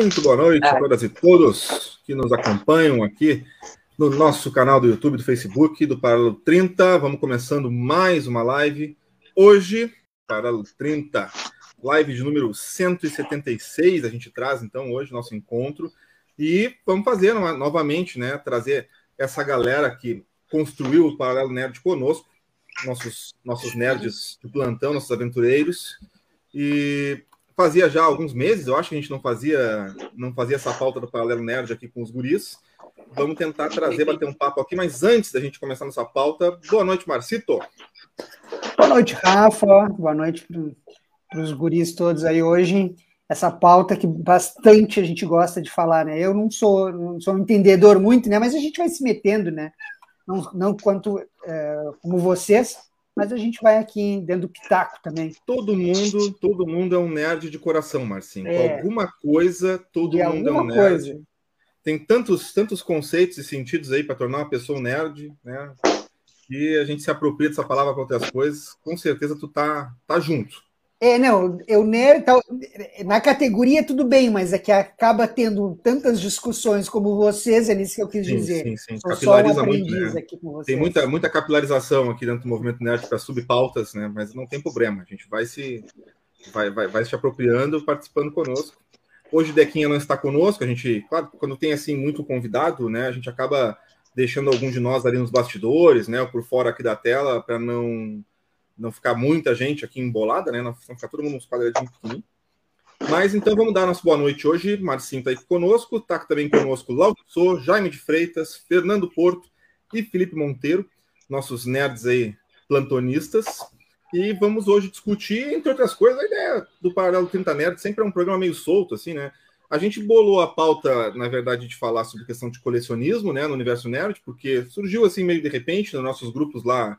Muito boa noite a todas e todos que nos acompanham aqui no nosso canal do YouTube, do Facebook, do Paralelo 30. Vamos começando mais uma live. Hoje, Paralelo 30, live de número 176. A gente traz então hoje nosso encontro e vamos fazer novamente, né? Trazer essa galera que construiu o Paralelo Nerd conosco, nossos, nossos nerds de plantão, nossos aventureiros. E fazia já alguns meses, eu acho que a gente não fazia, não fazia essa pauta do Paralelo Nerd aqui com os guris. Vamos tentar trazer, bater um papo aqui, mas antes da gente começar nossa pauta, boa noite, Marcito. Boa noite, Rafa. Boa noite para os guris todos aí hoje. Essa pauta que bastante a gente gosta de falar, né? Eu não sou, não sou um entendedor muito, né? Mas a gente vai se metendo, né? Não, não quanto é, como vocês, mas a gente vai aqui dentro do pitaco também. Todo mundo, todo mundo é um nerd de coração, Marcinho. É. Alguma coisa, todo de mundo é um nerd. Coisa. Tem tantos, tantos conceitos e sentidos aí para tornar uma pessoa um nerd, né? E a gente se apropria dessa palavra para outras coisas. Com certeza tu tá, tá junto. É, não, eu nerd, na categoria tudo bem, mas é que acaba tendo tantas discussões como vocês, é nisso que eu quis sim, dizer. Sim, sim, Sou capilariza muito, né? Tem muita, muita capilarização aqui dentro do movimento nerd para subpautas, né? Mas não tem problema, a gente vai se vai, vai, vai se apropriando, participando conosco. Hoje Dequinha não está conosco, a gente, claro, quando tem assim muito convidado, né, a gente acaba deixando algum de nós ali nos bastidores, né, ou por fora aqui da tela para não não ficar muita gente aqui embolada, né? Não ficar todo mundo nos quadradinhos pequenininhos. Mas então vamos dar nossa boa noite hoje. Marcinho está aqui conosco, está também conosco Lauro Jaime de Freitas, Fernando Porto e Felipe Monteiro, nossos nerds aí plantonistas. E vamos hoje discutir, entre outras coisas, a ideia do Paralelo 30 Nerds. Sempre é um programa meio solto, assim, né? A gente bolou a pauta, na verdade, de falar sobre questão de colecionismo, né, no universo nerd, porque surgiu assim meio de repente nos nossos grupos lá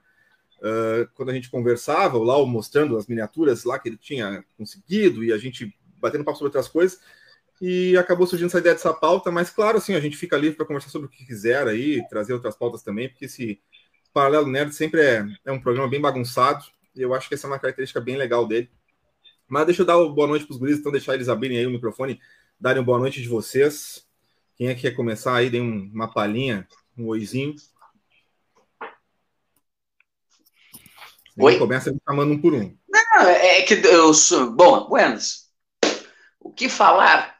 Uh, quando a gente conversava, o Lau mostrando as miniaturas lá que ele tinha conseguido e a gente batendo papo sobre outras coisas, e acabou surgindo essa ideia dessa pauta, mas claro, assim, a gente fica livre para conversar sobre o que quiser aí, trazer outras pautas também, porque esse Paralelo Nerd sempre é, é um programa bem bagunçado, e eu acho que essa é uma característica bem legal dele. Mas deixa eu dar boa noite para os guris, então deixar eles abrirem aí o microfone, darem boa noite de vocês. Quem é que quer começar aí, dê uma palhinha, um oizinho. Oi? começa me chamando um por um. Não, é que eu sou. Bom, Buenas. O que falar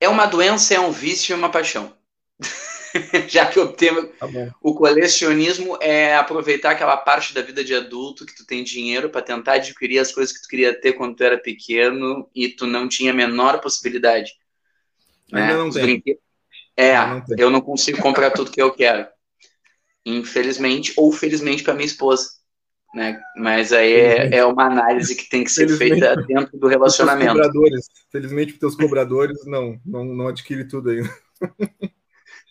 é uma doença, é um vício e uma paixão. Já que o tema. Tá o colecionismo é aproveitar aquela parte da vida de adulto que tu tem dinheiro para tentar adquirir as coisas que tu queria ter quando tu era pequeno e tu não tinha a menor possibilidade. Ainda né? não tem. É, não eu não consigo comprar tudo que eu quero infelizmente ou felizmente para minha esposa. Né? Mas aí é, é, uma análise que tem que ser feita dentro do relacionamento. Cobradores. Felizmente, os teus cobradores não, não, não adquire tudo ainda.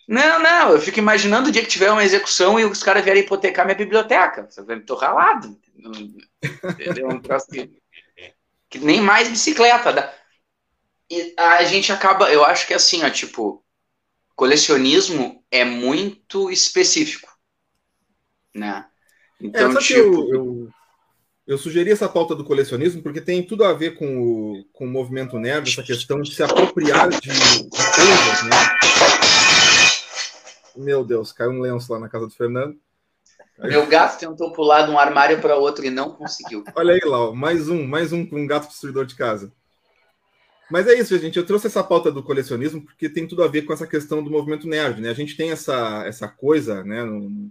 Não, não, eu fico imaginando o dia que tiver uma execução e os caras vierem hipotecar minha biblioteca. Me torrar ralado. Entendeu? Um troço que, que nem mais bicicleta. Dá. E a gente acaba, eu acho que é assim, ó, tipo, colecionismo é muito específico né? Então, é, tipo... eu, eu, eu, sugeri essa pauta do colecionismo porque tem tudo a ver com o, com o movimento nerd, essa questão de se apropriar de, de coisas, né? Meu Deus, caiu um lenço lá na casa do Fernando. Meu gato tentou pular de um armário para outro e não conseguiu. Olha aí, Lau, mais um, mais um com um gato destruidor de casa. Mas é isso, gente. Eu trouxe essa pauta do colecionismo porque tem tudo a ver com essa questão do movimento nerd, né? A gente tem essa, essa coisa, né? No,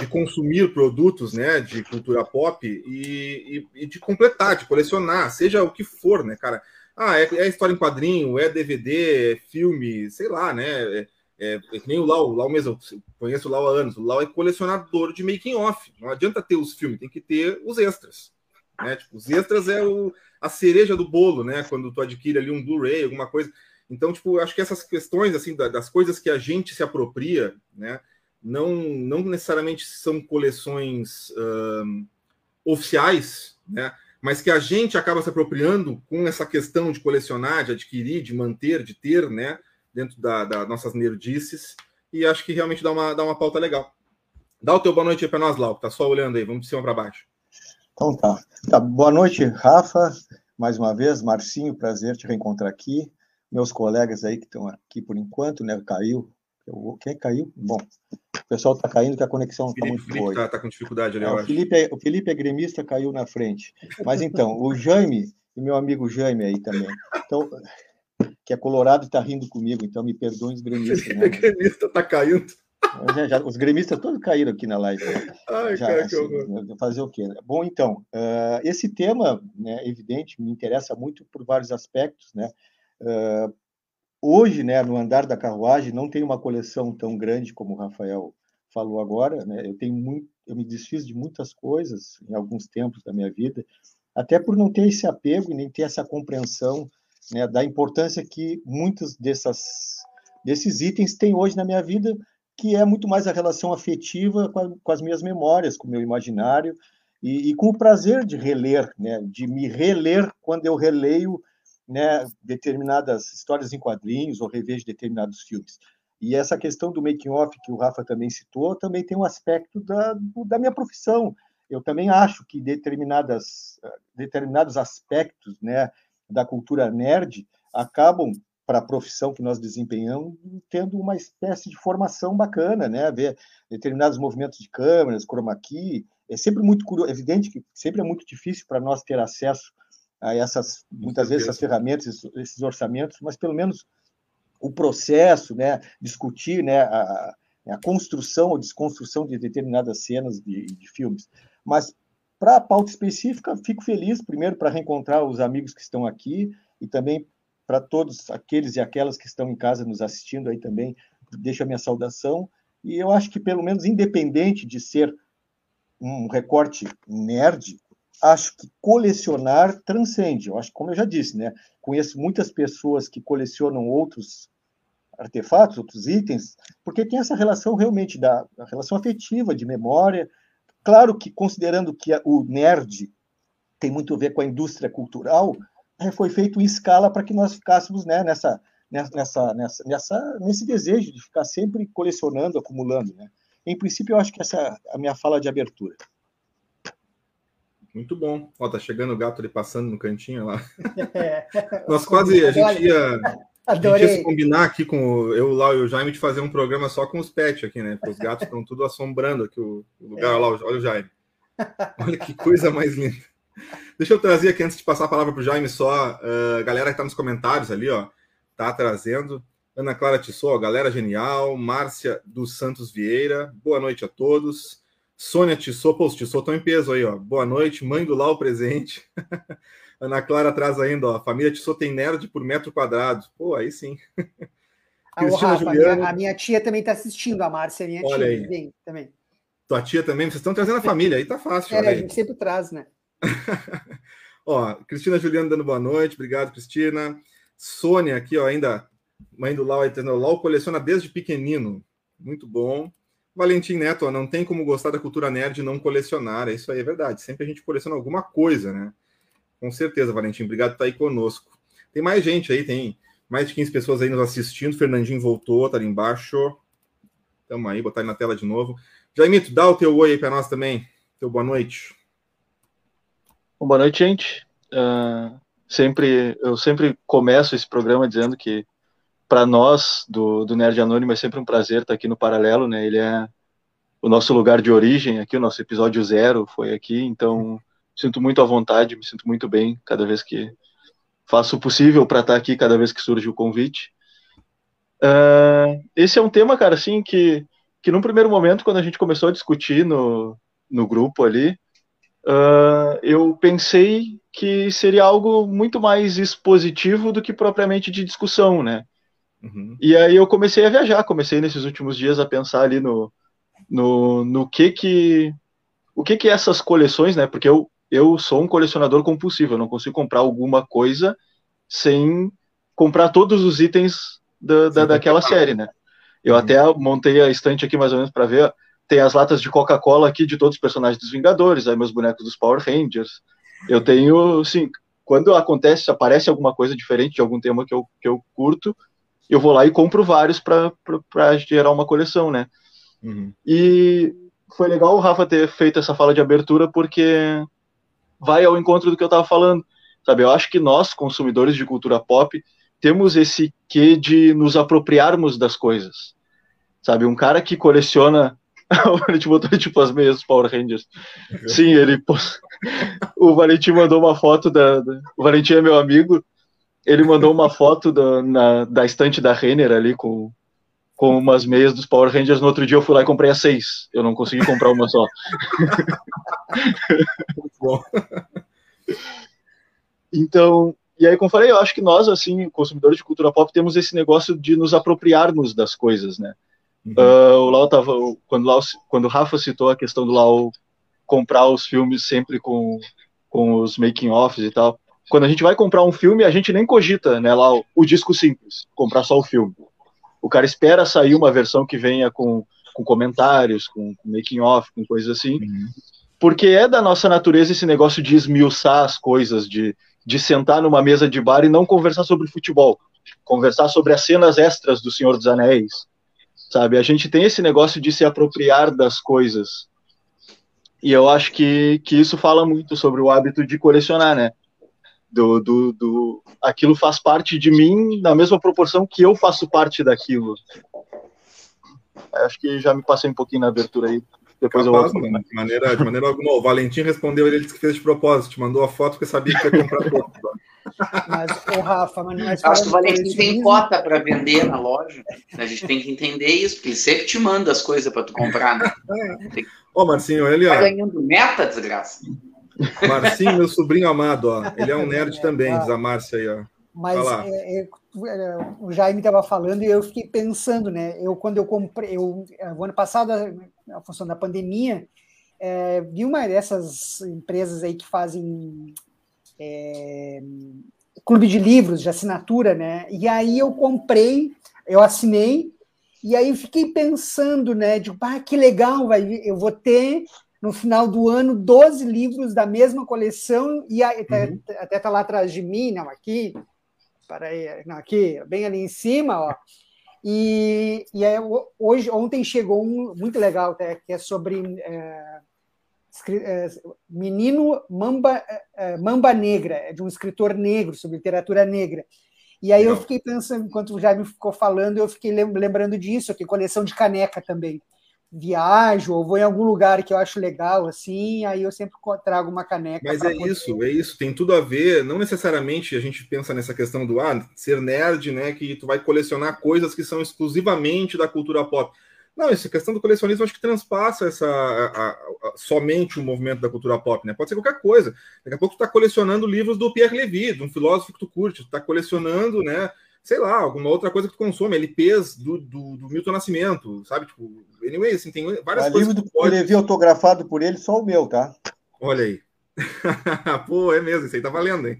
de consumir produtos né, de cultura pop e, e, e, de completar, de colecionar, seja o que for, né, cara? Ah, é, é história em quadrinho, é DVD, é filme, sei lá, né? É, É, é que nem o Lau, o Lau mesmo, conheço o Lau há anos. O Lau é colecionador de making off. Não adianta ter os filmes, tem que ter os extras. Né? Tipo, os extras é o, a cereja do bolo, né? Quando tu adquire ali um Blu-ray, alguma coisa. Então, tipo, acho que essas questões assim das coisas que a gente se apropria, né? Não, não necessariamente são coleções um, oficiais, né? Mas que a gente acaba se apropriando com essa questão de colecionar, de adquirir, de manter, de ter, né? Dentro das da nossas nerdices. E acho que realmente dá uma, dá uma pauta legal. Dá o teu boa noite aí para nós, Lau, tá só olhando aí, vamos de cima para baixo. Então tá. tá. Boa noite, Rafa. Mais uma vez, Marcinho, prazer te reencontrar aqui meus colegas aí que estão aqui por enquanto, né? Caiu. Quem caiu? Bom, o pessoal está caindo que a conexão está muito boa. Está tá com dificuldade ali, é, o, Felipe é, o Felipe é gremista, caiu na frente. Mas então, o Jaime, e meu amigo Jaime aí também. Então, que é colorado e está rindo comigo, então me perdoem os gremistas. Né? gremista está caindo. Já, já, os gremistas todos caíram aqui na live. Né? Ai, já, cara, assim, fazer o quê? Né? Bom, então, uh, esse tema, né, evidente, me interessa muito por vários aspectos, né? Uh, hoje, né, no andar da carruagem, não tem uma coleção tão grande como o Rafael falou agora. Né? Eu tenho muito, eu me desfiz de muitas coisas em alguns tempos da minha vida, até por não ter esse apego e nem ter essa compreensão né, da importância que muitos dessas, desses itens têm hoje na minha vida, que é muito mais a relação afetiva com, a, com as minhas memórias, com o meu imaginário e, e, com o prazer de reler, né, de me reler quando eu releio né, determinadas histórias em quadrinhos ou revejo determinados filmes. E essa questão do making off que o Rafa também citou, também tem um aspecto da, da minha profissão. Eu também acho que determinadas, determinados aspectos né, da cultura nerd acabam para a profissão que nós desempenhamos, tendo uma espécie de formação bacana, né? Ver determinados movimentos de câmeras, chroma key, é sempre muito curioso, é evidente que sempre é muito difícil para nós ter acesso a essas, muitas vezes, essas ferramentas, esses orçamentos, mas pelo menos o processo, né, discutir né, a, a construção ou desconstrução de determinadas cenas de, de filmes. Mas, para a pauta específica, fico feliz, primeiro, para reencontrar os amigos que estão aqui e também para todos aqueles e aquelas que estão em casa nos assistindo aí também, deixo a minha saudação. E eu acho que, pelo menos, independente de ser um recorte nerd, acho que colecionar transcende. Eu acho, como eu já disse, né? Conheço muitas pessoas que colecionam outros artefatos, outros itens, porque tem essa relação realmente da relação afetiva, de memória. Claro que considerando que o nerd tem muito a ver com a indústria cultural, é, foi feito em escala para que nós ficássemos né, nessa, nessa, nessa, nessa, nesse desejo de ficar sempre colecionando, acumulando. Né? Em princípio, eu acho que essa é a minha fala de abertura. Muito bom. Ó, tá chegando o gato ali passando no cantinho lá. É. Nós quase, a gente ia, a gente ia se combinar aqui com eu, o Lau e o Jaime de fazer um programa só com os pets aqui, né? Porque os gatos estão tudo assombrando aqui o, lugar. É. Olha, olha o Jaime. Olha que coisa mais linda. Deixa eu trazer aqui, antes de passar a palavra para o Jaime, só uh, a galera que está nos comentários ali, ó, tá trazendo. Ana Clara Tissot, galera genial. Márcia dos Santos Vieira, boa noite a todos. Sônia Tissot, pô, os Tissot estão em peso aí, ó. Boa noite, mãe do Lau presente. Ana Clara traz ainda, ó. Família Tissot tem nerd por metro quadrado. Pô, aí sim. Ah, Cristina Rafa, Juliano. A minha, a minha tia também está assistindo, a Márcia, minha Olha tia aí. Vem, também. Tua tia também? Vocês estão trazendo a família, aí tá fácil. É, a gente sempre traz, né? ó, Cristina Juliano dando boa noite, obrigado, Cristina. Sônia aqui, ó, ainda, mãe do Lau, o Lau coleciona desde pequenino. Muito bom. Valentim Neto, ó, não tem como gostar da cultura nerd e não colecionar. É isso aí, é verdade. Sempre a gente coleciona alguma coisa, né? Com certeza, Valentim. Obrigado por estar aí conosco. Tem mais gente aí, tem mais de 15 pessoas aí nos assistindo. Fernandinho voltou, tá ali embaixo. Tamo aí, botar aí na tela de novo. Jaimito, dá o teu oi aí para nós também. Teu boa noite. Bom, boa noite, gente. Uh, sempre, eu sempre começo esse programa dizendo que para nós do, do Nerd Anônimo é sempre um prazer estar aqui no Paralelo, né? Ele é o nosso lugar de origem aqui, o nosso episódio zero foi aqui, então me sinto muito à vontade, me sinto muito bem cada vez que faço o possível para estar aqui, cada vez que surge o convite. Uh, esse é um tema, cara, assim, que, que num primeiro momento, quando a gente começou a discutir no, no grupo ali, uh, eu pensei que seria algo muito mais expositivo do que propriamente de discussão, né? Uhum. E aí eu comecei a viajar, comecei nesses últimos dias a pensar ali no, no, no que que o que que essas coleções, né? Porque eu, eu sou um colecionador compulsivo, eu não consigo comprar alguma coisa sem comprar todos os itens da, da daquela série, né? Eu uhum. até montei a estante aqui mais ou menos para ver. Tem as latas de Coca-Cola aqui de todos os personagens dos Vingadores, aí meus bonecos dos Power Rangers. Eu tenho, sim, quando acontece, aparece alguma coisa diferente de algum tema que eu, que eu curto, eu vou lá e compro vários para gerar uma coleção, né? Uhum. E foi legal o Rafa ter feito essa fala de abertura, porque vai ao encontro do que eu estava falando. Sabe, eu acho que nós, consumidores de cultura pop, temos esse quê de nos apropriarmos das coisas. Sabe, um cara que coleciona. a gente botou tipo as meias dos Power Rangers. Sim, ele. o Valentim mandou uma foto da. O Valentim é meu amigo. Ele mandou uma foto da, na, da estante da Renner ali com, com umas meias dos Power Rangers. No outro dia eu fui lá e comprei as seis. Eu não consegui comprar uma só. Muito bom. Então, e aí, como eu falei, eu acho que nós, assim, consumidores de cultura pop, temos esse negócio de nos apropriarmos das coisas, né? Uhum. Uh, o Lau tava, quando, Lau, quando o Rafa citou a questão do Lau comprar os filmes sempre com, com os making-offs e tal, quando a gente vai comprar um filme, a gente nem cogita, né, lá o, disco simples, comprar só o filme. O cara espera sair uma versão que venha com, com comentários, com, com making off, com coisas assim, uhum. porque é da nossa natureza esse negócio de esmiuçar as coisas, de, de sentar numa mesa de bar e não conversar sobre futebol, conversar sobre as cenas extras do Senhor dos Anéis, sabe? A gente tem esse negócio de se apropriar das coisas. E eu acho que, que isso fala muito sobre o hábito de colecionar, né? Do, do, do, aquilo faz parte de mim na mesma proporção que eu faço parte daquilo. Acho que já me passei um pouquinho na abertura aí. Depois Capaz, eu mano, de maneira, de maneira alguma. O Valentim respondeu, ele disse que fez de propósito, te mandou a foto porque sabia que ia comprar todo. Mas, o Rafa, mas, mas Acho que o Valentim tem cota para vender na loja. A gente tem que entender isso, porque ele sempre te manda as coisas para tu comprar. Né? Ô, Marcinho, ele. Tá ganhando meta, desgraça. Marcinho, meu sobrinho amado, ó. Ele é um nerd também, diz a Márcia aí, ó. Mas é, é, o Jaime estava falando e eu fiquei pensando, né? Eu, quando eu comprei, eu, o ano passado, a função da pandemia, é, vi uma dessas empresas aí que fazem é, clube de livros, de assinatura, né? E aí eu comprei, eu assinei, e aí fiquei pensando, né? De, ah, que legal, vai, eu vou ter no final do ano 12 livros da mesma coleção e até, uhum. até tá lá atrás de mim, não aqui, para aí, não aqui, bem ali em cima, ó. E, e aí, hoje, ontem chegou um muito legal, até, que é sobre é, é, Menino Mamba, é, é, Mamba Negra, é de um escritor negro, sobre literatura negra. E aí eu fiquei pensando, enquanto o Jaime ficou falando, eu fiquei lembrando disso, aqui, coleção de caneca também viajo ou vou em algum lugar que eu acho legal, assim, aí eu sempre trago uma caneca. Mas é isso, é isso, tem tudo a ver, não necessariamente a gente pensa nessa questão do ah, ser nerd, né, que tu vai colecionar coisas que são exclusivamente da cultura pop. Não, essa questão do colecionismo acho que transpassa essa a, a, a, somente o movimento da cultura pop, né? Pode ser qualquer coisa. Daqui a pouco tu está colecionando livros do Pierre Levy, de um filósofo que tu curte, tu tá colecionando, né? sei lá, alguma outra coisa que tu consome, LPs do, do, do Milton Nascimento, sabe? Tipo, anyway, assim, tem várias o coisas. livro do pode... Levi autografado por ele, só o meu, tá? Olha aí. Pô, é mesmo, isso aí tá valendo, hein?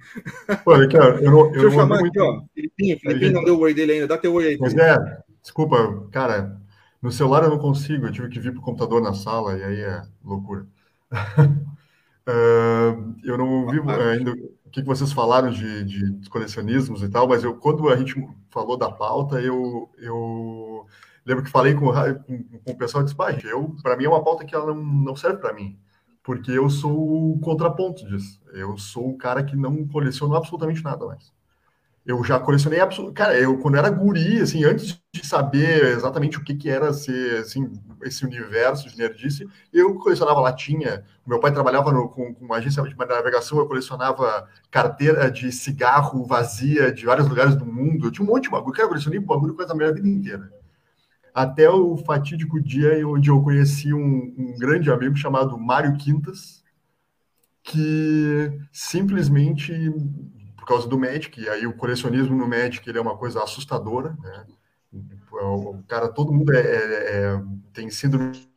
Olha aqui, ó, eu não, eu Deixa eu chamar muito... aqui, ó. Filipinho, Filipinho não deu o oi dele ainda, dá teu oi aí. Mas é, desculpa, cara, no celular eu não consigo, eu tive que vir pro computador na sala e aí é loucura. uh, eu não vi ainda que, que vocês falaram de, de colecionismos e tal, mas eu, quando a gente falou da pauta, eu, eu lembro que falei com, com, com o pessoal e disse, eu, para mim é uma pauta que ela não, não serve para mim, porque eu sou o contraponto disso. Eu sou o cara que não coleciono absolutamente nada mais eu já colecionei absolutamente. Cara, eu quando era guri, assim, antes de saber exatamente o que, que era ser, assim, esse universo de nerdice, eu colecionava latinha. Meu pai trabalhava no, com, com uma agência de navegação, eu colecionava carteira de cigarro vazia de vários lugares do mundo. Eu tinha um monte de bagulho. Cara, eu colecionei bagulho coisa da minha vida inteira. Até o fatídico dia onde eu conheci um, um grande amigo chamado Mário Quintas, que simplesmente por causa do Magic, e aí o colecionismo no Magic ele é uma coisa assustadora, né? O cara, todo mundo é, é, é tem síndrome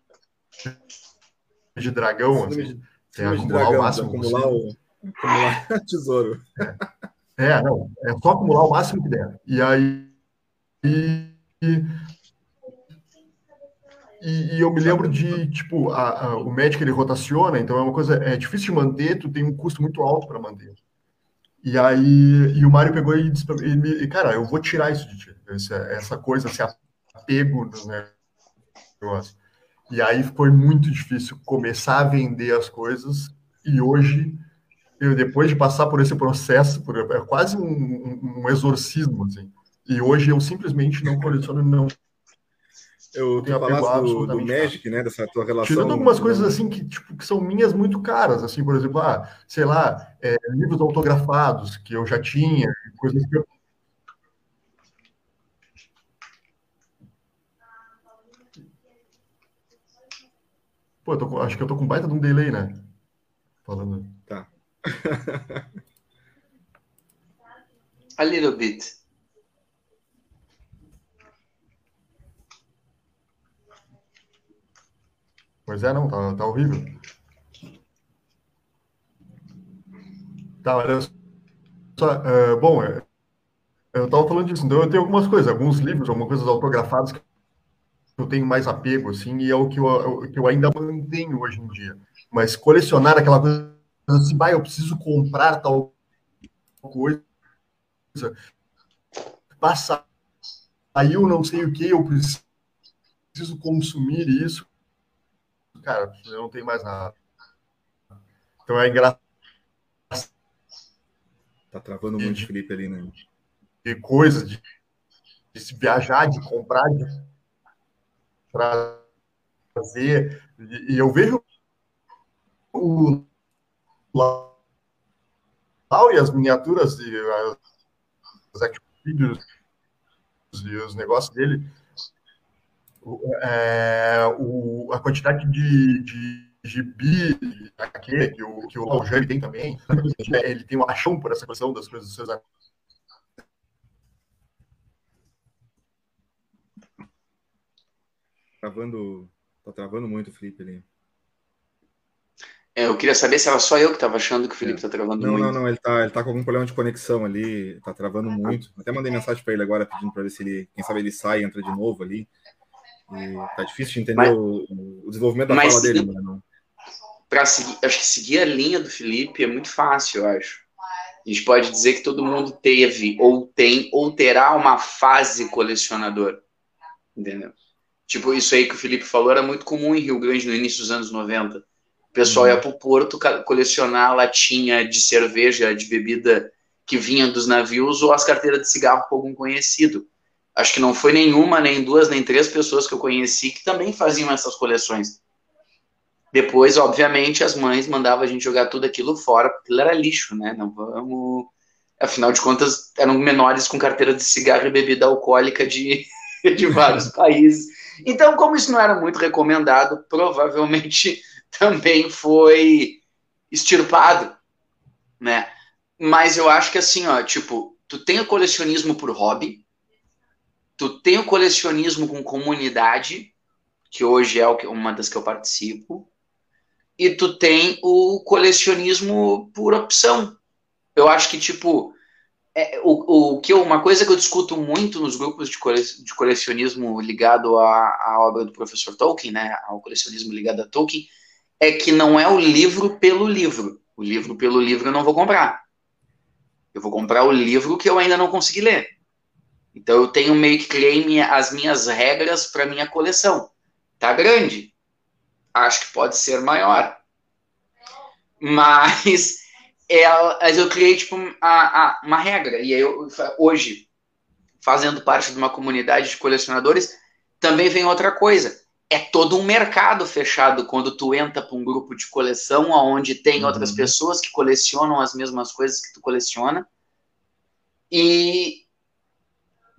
de dragão, assim, de, tem acumular dragão, o máximo acumular o, acumular tesouro. É. é, não, é só acumular o máximo que der. E aí e, e, e, eu me lembro de, tipo, a, a, o médico ele rotaciona, então é uma coisa, é difícil de manter, tu tem um custo muito alto para manter. E aí, e o Mário pegou e disse pra mim, cara, eu vou tirar isso de ti, essa, essa coisa, esse apego. E aí foi muito difícil começar a vender as coisas, e hoje, eu, depois de passar por esse processo, por, é quase um, um, um exorcismo, assim, e hoje eu simplesmente não coleciono, não eu tenho falado do, do Magic, né? Dessa tua relação. Tirando algumas coisas assim que, tipo, que são minhas muito caras, assim, por exemplo, ah, sei lá, é, livros autografados que eu já tinha, coisas que eu. Pô, eu tô, acho que eu tô com baita de um delay, né? Falando. Tá. A little bit. Pois é, não, tá, tá horrível. Tá, olha só. É, bom, é, eu estava falando disso, então eu tenho algumas coisas, alguns livros, algumas coisas autografadas que eu tenho mais apego, assim, e é o que eu, que eu ainda mantenho hoje em dia. Mas colecionar aquela coisa assim, bah, eu preciso comprar tal coisa, passar, aí eu não sei o que, eu preciso consumir isso cara, eu não tenho mais nada. Então é engraçado. Tá travando muito de, Felipe ali, né? De coisas, de, de se viajar, de comprar, de trazer. E, e eu vejo o Lau e as miniaturas e as vídeos e os negócios dele é, o, a quantidade de, de gibi aqui, que o, que o Aljane tem também, ele tem uma paixão por essa questão das coisas do César. Travando, tá travando muito o Felipe ali. É, eu queria saber se era só eu que estava achando que o Felipe está é. travando não, muito. Não, não, ele está ele tá com algum problema de conexão ali, está travando muito. Até mandei mensagem para ele agora pedindo para ver se ele, quem sabe ele sai e entra de novo ali. E tá difícil de entender mas, o, o, desenvolvimento da fala dele, mano. Para seguir, acho que seguir a linha do Felipe é muito fácil, eu acho. A gente pode dizer que todo mundo teve, ou tem, ou terá uma fase colecionador. Entendeu? Tipo, isso aí que o Felipe falou era muito comum em Rio Grande no início dos anos 90. O pessoal uhum. ia para o porto colecionar latinha de cerveja, de bebida que vinha dos navios, ou as carteiras de cigarro com algum conhecido acho que não foi nenhuma, nem duas, nem três pessoas que eu conheci que também faziam essas coleções. Depois, obviamente, as mães mandavam a gente jogar tudo aquilo fora, porque aquilo era lixo, né? Não vamos. Afinal de contas, eram menores com carteira de cigarro e bebida alcoólica de, de vários países. Então, como isso não era muito recomendado, provavelmente também foi extirpado, né? Mas eu acho que assim, ó, tipo, tu tem o colecionismo por hobby, tu tem o colecionismo com comunidade, que hoje é uma das que eu participo, e tu tem o colecionismo por opção. Eu acho que, tipo, é, o, o que eu, uma coisa que eu discuto muito nos grupos de, cole, de colecionismo ligado à, à, obra do professor Tolkien, né, ao colecionismo ligado a Tolkien, é que não é o livro pelo livro. O livro pelo livro eu não vou comprar. Eu vou comprar o livro que eu ainda não consegui ler. Então eu tenho meio que criei minha, as minhas regras para minha coleção. Tá grande. Acho que pode ser maior. Mas é, eu criei tipo a, a, uma regra. E eu, hoje, fazendo parte de uma comunidade de colecionadores, também vem outra coisa. É todo um mercado fechado quando tu entra para um grupo de coleção onde tem uhum. outras pessoas que colecionam as mesmas coisas que tu coleciona. E,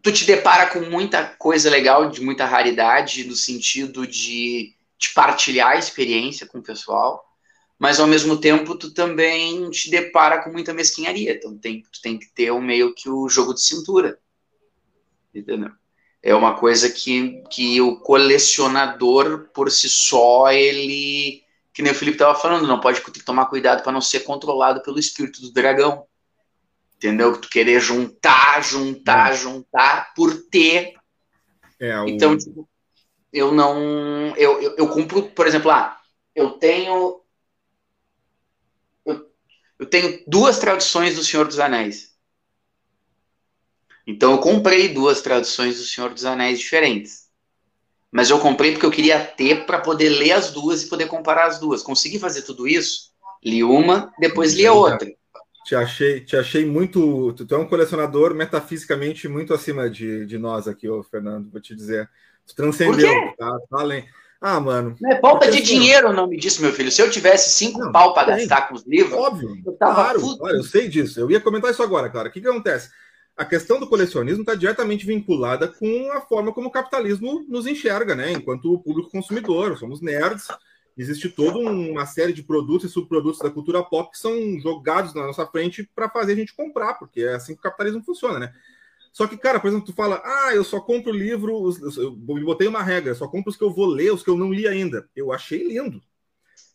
tu te depara com muita coisa legal, de muita raridade, no sentido de, de partilhar a experiência com o pessoal, mas ao mesmo tempo tu também te depara com muita mesquinharia. Então tem, tu tem que ter um meio que o jogo de cintura. Entendeu? É uma coisa que, que o colecionador, por si só, ele. Que nem o Felipe estava falando, não pode ter que tomar cuidado para não ser controlado pelo espírito do dragão. Entendeu? Tu querer juntar, juntar, é. juntar por ter. É, o... Então, tipo, eu não. Eu, eu, eu compro, por exemplo, ah, eu tenho eu tenho duas traduções do Senhor dos Anéis. Então eu comprei duas traduções do Senhor dos Anéis diferentes. Mas eu comprei porque eu queria ter para poder ler as duas e poder comparar as duas. Consegui fazer tudo isso? Li uma, depois li a outra. Te achei, te achei muito. Tu é um colecionador metafisicamente muito acima de, de nós aqui, ô Fernando, vou te dizer. Tu transcendeu, tá, tá além. Ah, mano. Não é falta de dinheiro o nome disso, meu filho. Se eu tivesse cinco não, pau para gastar com os livros, óbvio. Eu tava claro, olha, eu sei disso. Eu ia comentar isso agora, cara. O que, que acontece? A questão do colecionismo está diretamente vinculada com a forma como o capitalismo nos enxerga, né? Enquanto público consumidor, somos nerds. Existe toda uma série de produtos e subprodutos da cultura pop que são jogados na nossa frente para fazer a gente comprar, porque é assim que o capitalismo funciona, né? Só que, cara, por exemplo, tu fala, ah, eu só compro livros, eu botei uma regra, só compro os que eu vou ler, os que eu não li ainda. Eu achei lindo.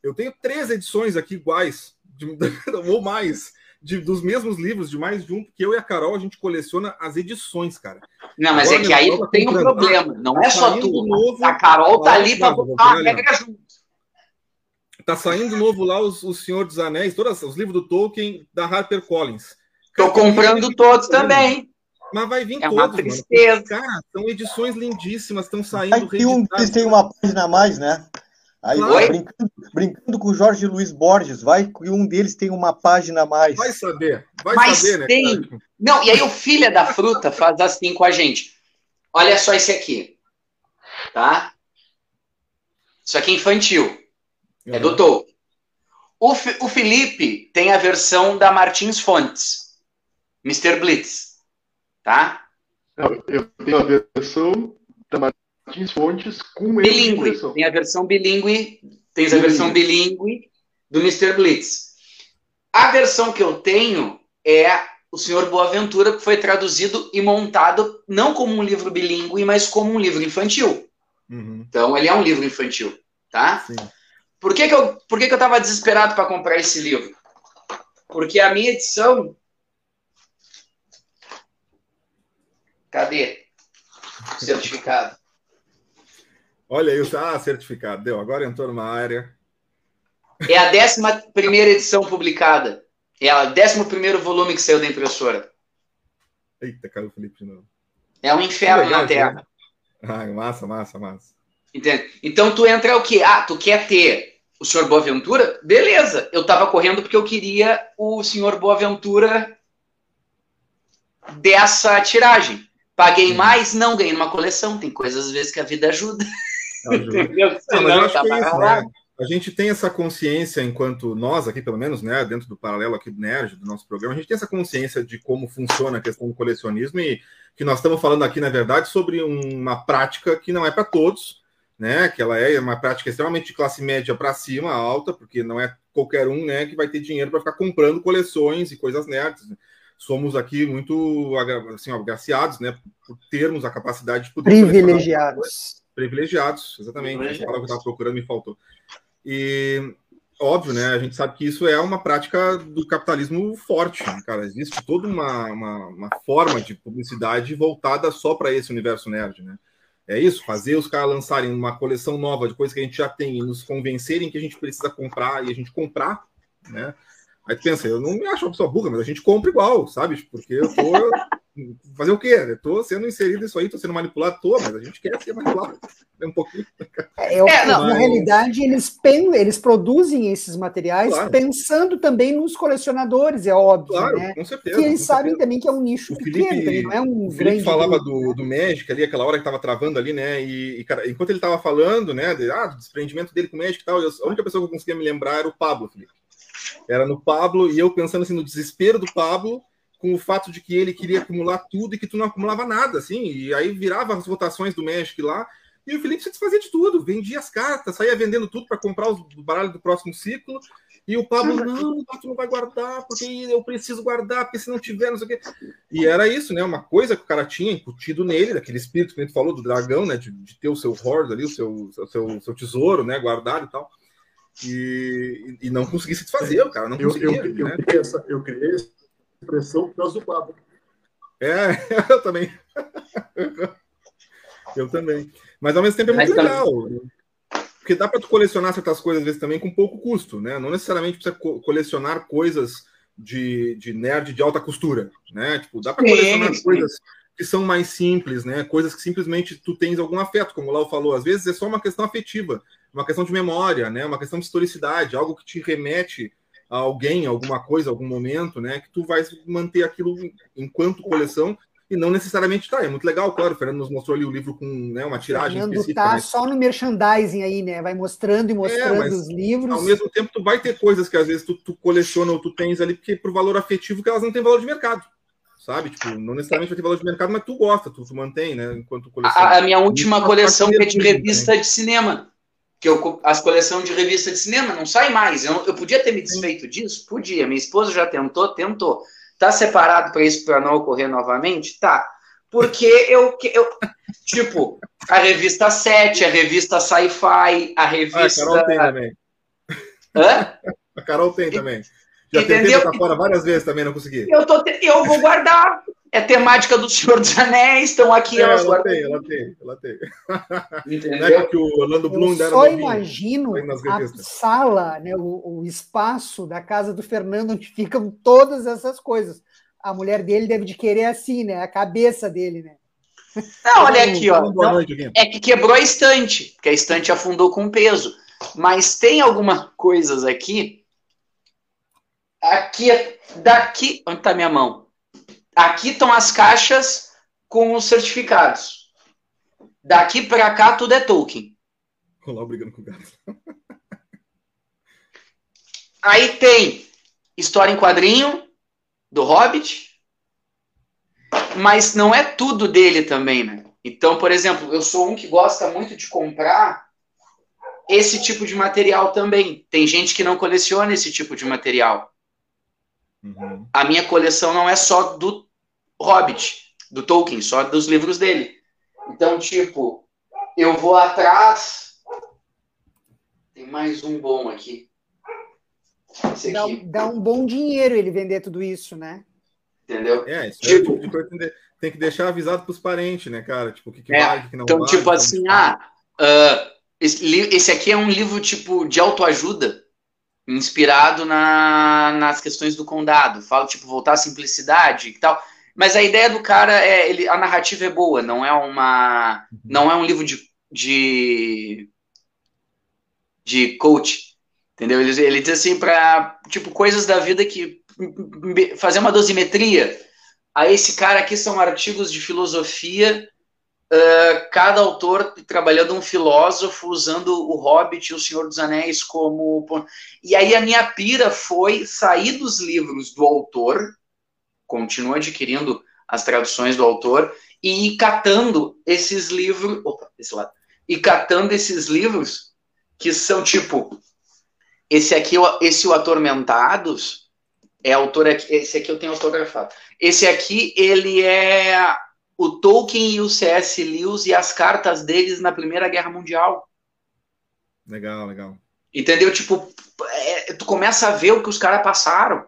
Eu tenho três edições aqui iguais, de, ou mais, de, dos mesmos livros, de mais de um, porque eu e a Carol, a gente coleciona as edições, cara. Não, mas Agora, é que aí tá tem um problema, não tá é só tu. Novo, a Carol tá ali para botar a regra junto. Tá saindo novo lá os, o Senhor dos Anéis, todos os livros do Tolkien, da HarperCollins. Tô comprando todos também. Mas vai vir é todos, uma tristeza. Mano. Cara, são edições lindíssimas, estão saindo. Aí um deles tem uma página a mais, né? Aí, brincando, brincando, com o Jorge Luiz Borges, vai que um deles tem uma página a mais. Vai saber, vai Mas saber, né? Tem. Não, e aí o filho da fruta faz assim com a gente. Olha só esse aqui. Tá? Isso aqui é infantil. Uhum. É do Tolkien. O, o Felipe tem a versão da Martins Fontes. Mr. Blitz tá? Eu tenho a versão da Martins Fontes com bilíngue. Tem a versão bilíngue, tens a versão bilíngue do Mr. Blitz. A versão que eu tenho é o Senhor Boaventura, que foi traduzido e montado não como um livro bilíngue, mas como um livro infantil. Uhum. Então, ele é um livro infantil, tá? Sim. Por que, que eu por que, que eu estava desesperado para comprar esse livro? Porque a minha edição Cadê? Certificado. Olha aí, ah, certificado. Deu, agora entrou numa área. É a décima primeira edição publicada. É o décimo primeiro volume que saiu da impressora. Eita, caiu o Felipe de novo. É um inferno na Terra. Ah, massa, massa, massa. Entende? Então tu entra o quê? Ah, tu quer ter o senhor Boaventura? Beleza. Eu tava correndo porque eu queria o senhor Boaventura dessa tiragem. Paguei mais, não ganhei numa coleção. Tem coisas às vezes que a vida ajuda. ajuda. Entendeu? Não, tá é isso, né? A gente tem essa consciência, enquanto nós aqui, pelo menos, né, dentro do paralelo aqui do Nerd, do nosso programa, a gente tem essa consciência de como funciona a questão do colecionismo e que nós estamos falando aqui, na verdade, sobre uma prática que não é para todos, né? Que ela é uma prática extremamente de classe média para cima, alta, porque não é qualquer um, né, que vai ter dinheiro para ficar comprando coleções e coisas nerds somos aqui muito assim, agraciados, né, por termos a capacidade de poder privilegiados. Privilegiados, exatamente. Privilegiados. A palavra que eu estava procurando me faltou. E óbvio, né? A gente sabe que isso é uma prática do capitalismo forte, né, cara. Existe toda uma, uma, uma forma de publicidade voltada só para esse universo nerd, né? É isso, fazer os caras lançarem uma coleção nova de coisas que a gente já tem e nos convencerem que a gente precisa comprar e a gente comprar, né? Aí tu pensa, eu não me acho uma pessoa burra, mas a gente compra igual, sabe? Porque eu tô. Fazer o quê? Eu tô sendo inserido nisso aí, tô sendo manipulado, tô, mas a gente quer ser manipulado um pouquinho. É, eu, é, não, mas... Na realidade, eles, pen, eles produzem esses materiais claro. pensando também nos colecionadores, é óbvio. Claro, né? com certeza. Que eles sabem certeza. também que é um nicho o pequeno, Felipe, não é um o Felipe falava do, do Magic ali, aquela hora que tava travando ali, né? E, e cara, enquanto ele tava falando, né, de, ah, do desprendimento dele com o Magic e tal, eu, a única pessoa que eu conseguia me lembrar era o Pablo, Felipe. Era no Pablo, e eu pensando assim no desespero do Pablo, com o fato de que ele queria acumular tudo e que tu não acumulava nada, assim, e aí virava as votações do México lá, e o Felipe se desfazia de tudo, vendia as cartas, saía vendendo tudo para comprar os baralhos do próximo ciclo, E o Pablo, não, tu não vai guardar, porque eu preciso guardar, porque se não tiver, não sei o quê. E era isso, né? Uma coisa que o cara tinha incutido nele, daquele espírito que a gente falou do dragão, né? De, de ter o seu hoard ali, o seu, o seu, seu tesouro, né? Guardado e tal. E, e não conseguia se desfazer, o cara não conseguia. Eu, eu, né? eu, criei, essa, eu criei essa expressão por causa do Pablo. É, eu também. eu também. Mas ao mesmo tempo é muito Mas, legal. Porque dá para tu colecionar certas coisas, às vezes, também com pouco custo, né? Não necessariamente precisa co colecionar coisas de, de nerd de alta costura, né? Tipo, dá para colecionar sim. coisas que são mais simples, né? Coisas que simplesmente tu tens algum afeto, como o Lau falou. Às vezes é só uma questão afetiva, uma questão de memória, né? Uma questão de historicidade, algo que te remete a alguém, alguma coisa, algum momento, né? Que tu vai manter aquilo enquanto coleção e não necessariamente tá. É muito legal, claro. O Fernando nos mostrou ali o livro com né, uma tiragem Fernando específica. tá só no merchandising aí, né? Vai mostrando e é, mostrando é, os livros. Ao mesmo tempo, tu vai ter coisas que às vezes tu, tu coleciona ou tu tens ali, porque por valor afetivo que elas não têm valor de mercado. Sabe? Tipo, não necessariamente vai ter valor de mercado, mas tu gosta, tu, tu mantém, né? Enquanto coleciona. A, a minha última coleção que é de revista também. de cinema. Que eu, as coleções de revista de cinema não sai mais. Eu, eu podia ter me desfeito disso? Podia. Minha esposa já tentou, tentou. Tá separado para isso para não ocorrer novamente? Tá porque eu, eu tipo, a revista 7, a revista Sci-Fi, a revista. Ah, a Carol tem também. Hã? A Carol tem também. Já Entendeu? tentei fora várias vezes também, não consegui. Eu, tô te... eu vou guardar. É temática do Senhor dos Anéis, estão aqui. É, elas ela guardam. tem, ela tem, ela tem. Entendeu? É que o Orlando Bloom eu só imagino a sala, né, o, o espaço da casa do Fernando, onde ficam todas essas coisas a mulher dele deve de querer assim, né? A cabeça dele, né? Não, olha aqui, ó. Não, é que quebrou a estante, porque a estante afundou com peso. Mas tem algumas coisas aqui. Aqui, daqui. Onde está minha mão? Aqui estão as caixas com os certificados. Daqui para cá, tudo é Tolkien. Olá, brigando com o gato. Aí tem história em quadrinho, do Hobbit, mas não é tudo dele também, né? Então, por exemplo, eu sou um que gosta muito de comprar esse tipo de material também. Tem gente que não coleciona esse tipo de material. Uhum. A minha coleção não é só do Hobbit, do Tolkien, só dos livros dele. Então, tipo, eu vou atrás. Tem mais um bom aqui. Dá, dá, um bom dinheiro ele vender tudo isso, né? Entendeu? É, isso é tipo, é tem que deixar avisado para os parentes, né, cara? Tipo, o que, que é, vale, o que não então, vale. Então, tipo assim, ah, uh, esse, esse aqui é um livro, tipo, de autoajuda, inspirado na, nas questões do condado. Fala, tipo, voltar à simplicidade e tal. Mas a ideia do cara é, ele, a narrativa é boa, não é uma, não é um livro de, de, de coach, Entendeu? Ele, ele diz assim para tipo coisas da vida que fazer uma dosimetria. Aí esse cara aqui são artigos de filosofia, uh, cada autor trabalhando um filósofo usando o Hobbit e o Senhor dos Anéis como e aí a minha pira foi sair dos livros do autor, continuo adquirindo as traduções do autor e ir catando esses livros, opa, esse lado, e catando esses livros que são tipo esse aqui, esse o Atormentados, é autor esse aqui eu tenho autografado. Esse aqui, ele é o Tolkien e o C.S. Lewis e as cartas deles na Primeira Guerra Mundial. Legal, legal. Entendeu? Tipo, é, tu começa a ver o que os caras passaram.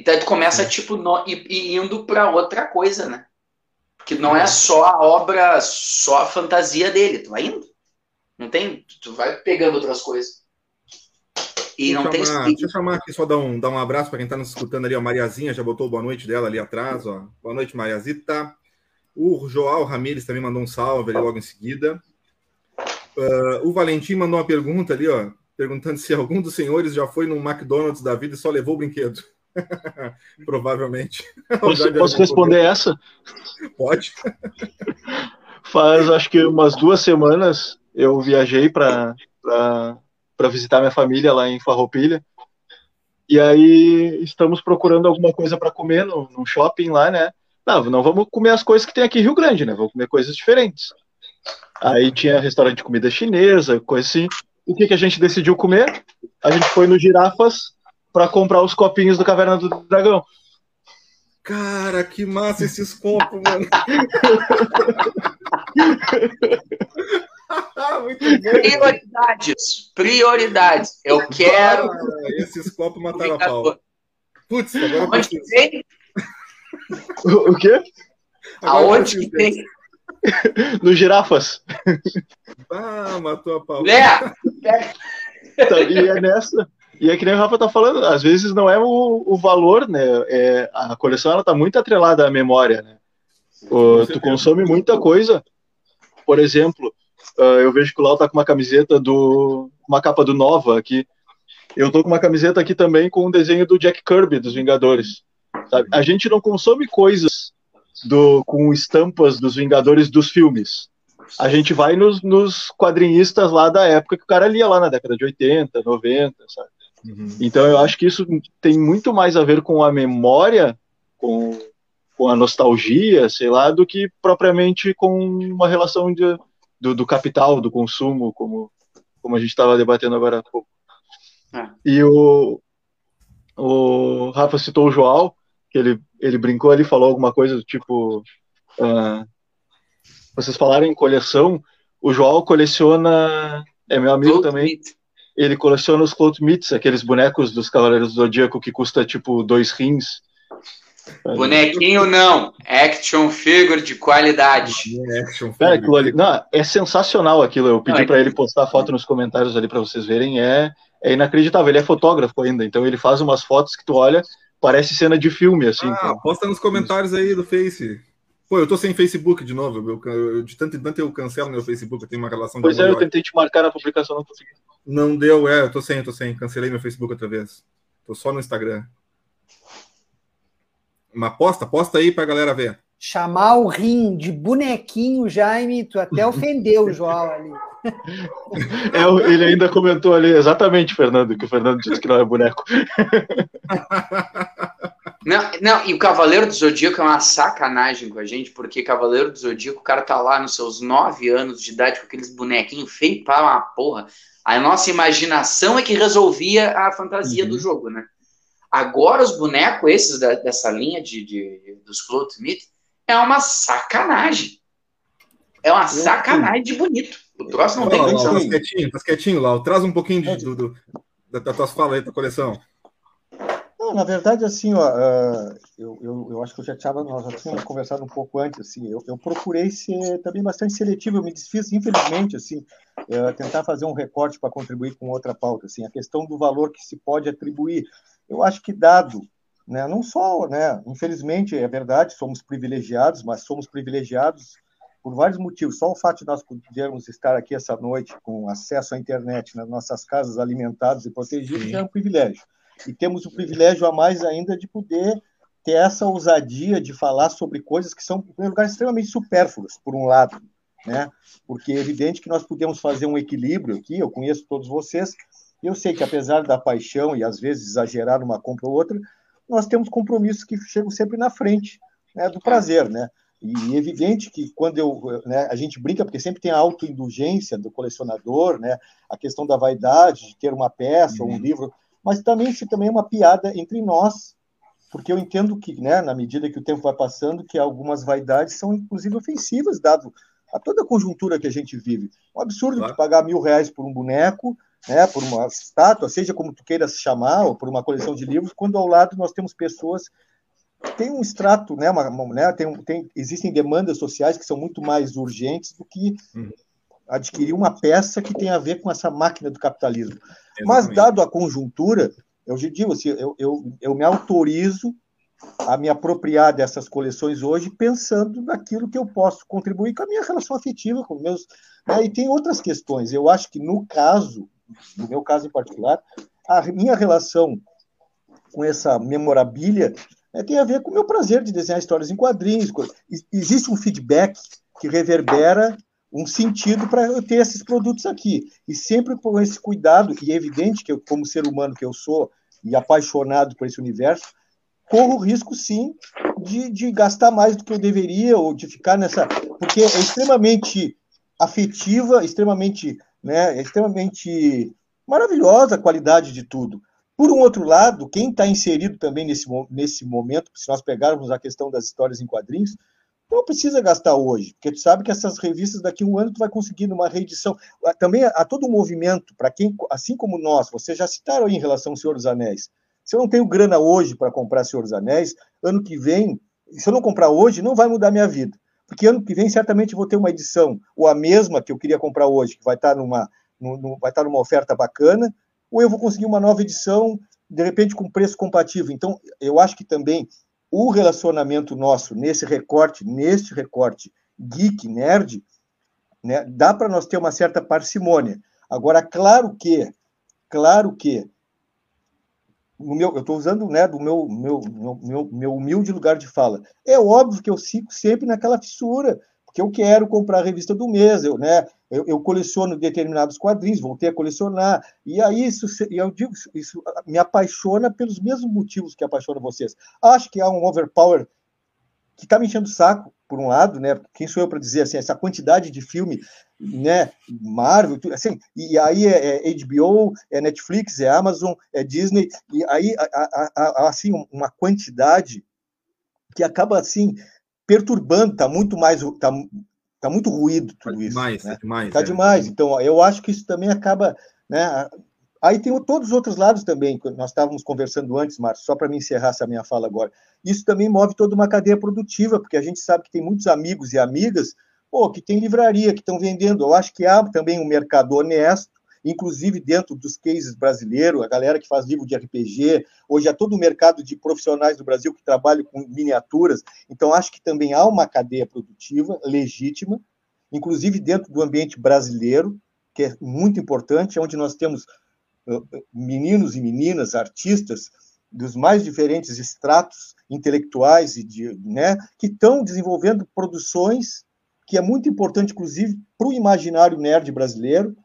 E daí tu começa, é. tipo, no, e, e indo para outra coisa, né? Porque não é só a obra, só a fantasia dele. Tu vai indo. Não tem. Tu vai pegando outras coisas. E não tem chamar, Deixa eu chamar aqui, só dar um, dar um abraço para quem está nos escutando ali, a Mariazinha já botou boa noite dela ali atrás, ó. Boa noite, Mariazita. O João Ramires também mandou um salve ali logo em seguida. Uh, o Valentim mandou uma pergunta ali, ó, perguntando se algum dos senhores já foi no McDonald's da vida e só levou o brinquedo. Provavelmente. Posso, posso responder essa? Pode. Faz acho que umas duas semanas eu viajei para para visitar minha família lá em Farroupilha. E aí estamos procurando alguma coisa para comer no, no, shopping lá, né? Não, não vamos comer as coisas que tem aqui em Rio Grande, né? Vamos comer coisas diferentes. Aí tinha restaurante de comida chinesa, coisa assim. O que, que a gente decidiu comer? A gente foi no Girafas para comprar os copinhos do Caverna do Dragão. Cara, que massa esses copos, mano. Prioridades. Prioridades. Eu quero. Ah, esses copos mataram a pau. Putz, agora Onde que tem? O quê? Aonde que tem? No girafas. Ah, matou a pau. É, então, e é nessa. E é que nem o Rafa tá falando, às vezes não é o, o valor, né? É, a coleção ela tá muito atrelada à memória, né? O, tu consome muita coisa. Por exemplo, uh, eu vejo que o Lau tá com uma camiseta do. uma capa do Nova aqui. Eu tô com uma camiseta aqui também com um desenho do Jack Kirby, dos Vingadores. Sabe? A gente não consome coisas do, com estampas dos Vingadores dos filmes. A gente vai nos, nos quadrinistas lá da época que o cara lia lá na década de 80, 90, sabe? Uhum. Então eu acho que isso tem muito mais a ver com a memória, com, com a nostalgia, sei lá, do que propriamente com uma relação de, do, do capital, do consumo, como, como a gente estava debatendo agora há pouco. É. E o, o Rafa citou o João, que ele, ele brincou ali, falou alguma coisa do tipo. Uh, vocês falaram em coleção, o João coleciona. É meu amigo também ele coleciona os Cloth Meats, aqueles bonecos dos Cavaleiros do Zodíaco que custa tipo dois rins. Bonequinho não, action figure de qualidade. Action figure. É, aquilo ali, não, é sensacional aquilo. Eu pedi para ele postar foto nos comentários ali para vocês verem. É, é inacreditável. Ele é fotógrafo ainda, então ele faz umas fotos que tu olha, parece cena de filme, assim. Ah, então. posta nos comentários aí do Face. Pô, eu tô sem Facebook de novo. Eu, eu, de tanto em tanto eu cancelo meu Facebook, eu tenho uma relação Pois é, eu tentei te marcar na publicação, não consegui. Não deu, é, eu tô sem, eu tô sem. Cancelei meu Facebook outra vez. Tô só no Instagram. Uma posta, posta aí pra galera ver. Chamar o rim de bonequinho, Jaime, tu até ofendeu o João ali. É, ele ainda comentou ali, exatamente, Fernando, que o Fernando disse que não é boneco. Não, não, e o Cavaleiro do Zodíaco é uma sacanagem com a gente, porque Cavaleiro do Zodíaco, o cara tá lá nos seus nove anos de idade com aqueles bonequinhos feios para uma porra. A nossa imaginação é que resolvia a fantasia uhum. do jogo, né? Agora os bonecos, esses da, dessa linha de, de dos Cloth Meat, é uma sacanagem. É uma sacanagem de bonito. O troço não tem condição. Tá quietinho, tá quietinho, lá. Traz um pouquinho de, do, do, da, das tuas falas aí, da coleção. Não, na verdade, assim, ó, uh, eu, eu, eu, acho que eu já tinha, nós já tínhamos conversado um pouco antes, assim, eu, eu procurei ser também bastante seletivo, eu me desfiz, infelizmente, assim, uh, tentar fazer um recorte para contribuir com outra pauta, assim, a questão do valor que se pode atribuir. Eu acho que dado, né, não só, né, infelizmente, é verdade, somos privilegiados, mas somos privilegiados por vários motivos. Só o fato de nós podermos estar aqui essa noite com acesso à internet nas nossas casas alimentados e protegidos Sim. é um privilégio e temos o privilégio a mais ainda de poder ter essa ousadia de falar sobre coisas que são, em primeiro lugar, extremamente supérfluas, por um lado, né? Porque é evidente que nós podemos fazer um equilíbrio aqui, eu conheço todos vocês, eu sei que apesar da paixão e às vezes exagerar numa compra ou outra, nós temos compromissos que chegam sempre na frente né, do prazer, né? E é evidente que quando eu, né, a gente brinca, porque sempre tem a autoindulgência do colecionador, né, a questão da vaidade de ter uma peça uhum. ou um livro mas também isso também é uma piada entre nós, porque eu entendo que, né, na medida que o tempo vai passando, que algumas vaidades são inclusive ofensivas, dado a toda a conjuntura que a gente vive. Um absurdo claro. pagar mil reais por um boneco, né, por uma estátua, seja como tu queiras chamar, ou por uma coleção de livros, quando ao lado nós temos pessoas que têm um extrato, né, uma, uma, né tem, tem, existem demandas sociais que são muito mais urgentes do que uhum adquirir uma peça que tem a ver com essa máquina do capitalismo. Exatamente. Mas, dado a conjuntura, eu digo assim, eu, eu, eu me autorizo a me apropriar dessas coleções hoje, pensando naquilo que eu posso contribuir com a minha relação afetiva com meus. Né? E tem outras questões. Eu acho que no caso, no meu caso em particular, a minha relação com essa memorabilia né, tem a ver com o meu prazer de desenhar histórias em quadrinhos. Existe um feedback que reverbera um sentido para eu ter esses produtos aqui. E sempre com esse cuidado, e é evidente que eu, como ser humano que eu sou, e apaixonado por esse universo, corro o risco, sim, de, de gastar mais do que eu deveria, ou de ficar nessa. Porque é extremamente afetiva, extremamente, né, é extremamente maravilhosa a qualidade de tudo. Por um outro lado, quem está inserido também nesse, nesse momento, se nós pegarmos a questão das histórias em quadrinhos, não precisa gastar hoje, porque tu sabe que essas revistas daqui a um ano tu vai conseguir numa reedição. Ah, também há todo um movimento para quem, assim como nós, vocês já citaram aí em relação ao Senhor dos Anéis. Se eu não tenho grana hoje para comprar Senhor dos Anéis, ano que vem, se eu não comprar hoje, não vai mudar minha vida. Porque ano que vem certamente vou ter uma edição, ou a mesma que eu queria comprar hoje, que vai estar numa, no, no, vai estar numa oferta bacana, ou eu vou conseguir uma nova edição, de repente com preço compatível. Então, eu acho que também o relacionamento nosso nesse recorte, neste recorte geek, nerd, né, dá para nós ter uma certa parcimônia. Agora, claro que, claro que, no meu, eu estou usando né, do meu, meu, meu, meu humilde lugar de fala. É óbvio que eu fico sempre naquela fissura porque eu quero comprar a revista do mês, eu, né, eu, eu coleciono determinados quadrinhos, voltei a colecionar, e aí isso, eu digo, isso me apaixona pelos mesmos motivos que apaixona vocês. Acho que há um overpower que está me enchendo o saco, por um lado, né? Quem sou eu para dizer assim, essa quantidade de filme, né? Marvel, assim, e aí é, é HBO, é Netflix, é Amazon, é Disney, e aí assim uma quantidade que acaba assim perturbando, está muito mais. Tá, tá muito ruído tudo tá isso. Demais, né? demais. Tá é. demais. Então, eu acho que isso também acaba. Né? Aí tem todos os outros lados também, que nós estávamos conversando antes, Márcio, só para me encerrar essa minha fala agora. Isso também move toda uma cadeia produtiva, porque a gente sabe que tem muitos amigos e amigas pô, que tem livraria, que estão vendendo. Eu acho que há também um mercado honesto, inclusive dentro dos cases brasileiros, a galera que faz livro de RPG, hoje há todo o mercado de profissionais do Brasil que trabalham com miniaturas, então acho que também há uma cadeia produtiva legítima, inclusive dentro do ambiente brasileiro, que é muito importante, onde nós temos meninos e meninas, artistas dos mais diferentes estratos intelectuais e de, né, que estão desenvolvendo produções que é muito importante, inclusive, para o imaginário nerd brasileiro,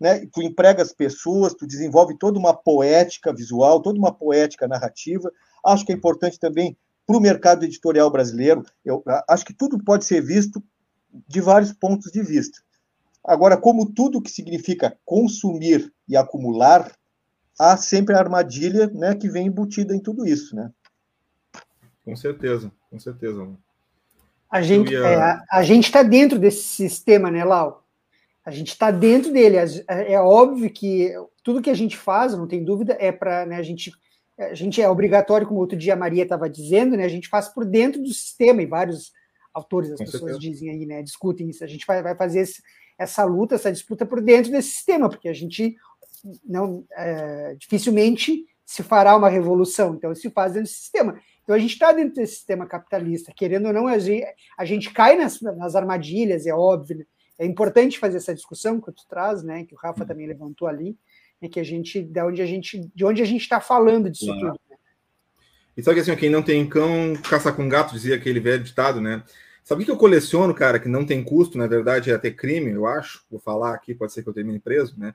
né? Tu emprega as pessoas, tu desenvolve toda uma poética visual, toda uma poética narrativa. Acho que é importante também para o mercado editorial brasileiro. Eu acho que tudo pode ser visto de vários pontos de vista. Agora, como tudo que significa consumir e acumular, há sempre a armadilha né, que vem embutida em tudo isso, né? Com certeza, com certeza. A gente ia... é, a, a gente está dentro desse sistema, né, Lau? A gente está dentro dele. É, é óbvio que tudo que a gente faz, não tem dúvida, é para né, a gente. A gente é obrigatório, como outro dia a Maria estava dizendo, né? A gente faz por dentro do sistema, e vários autores, as pessoas dizem aí, né? Discutem isso. A gente vai, vai fazer esse, essa luta, essa disputa por dentro desse sistema, porque a gente não é, dificilmente se fará uma revolução, então se faz dentro do sistema. Então a gente está dentro desse sistema capitalista, querendo ou não, a gente, a gente cai nas, nas armadilhas, é óbvio, né? É importante fazer essa discussão que tu traz, né, que o Rafa uhum. também levantou ali, é que a gente, de onde a gente, de onde a gente está falando disso claro. tudo. Né? E sabe que assim, quem não tem cão, caça com gato, dizia aquele velho ditado, né? Sabe o que eu coleciono, cara, que não tem custo, na verdade, é até crime, eu acho. Vou falar aqui, pode ser que eu termine preso, né?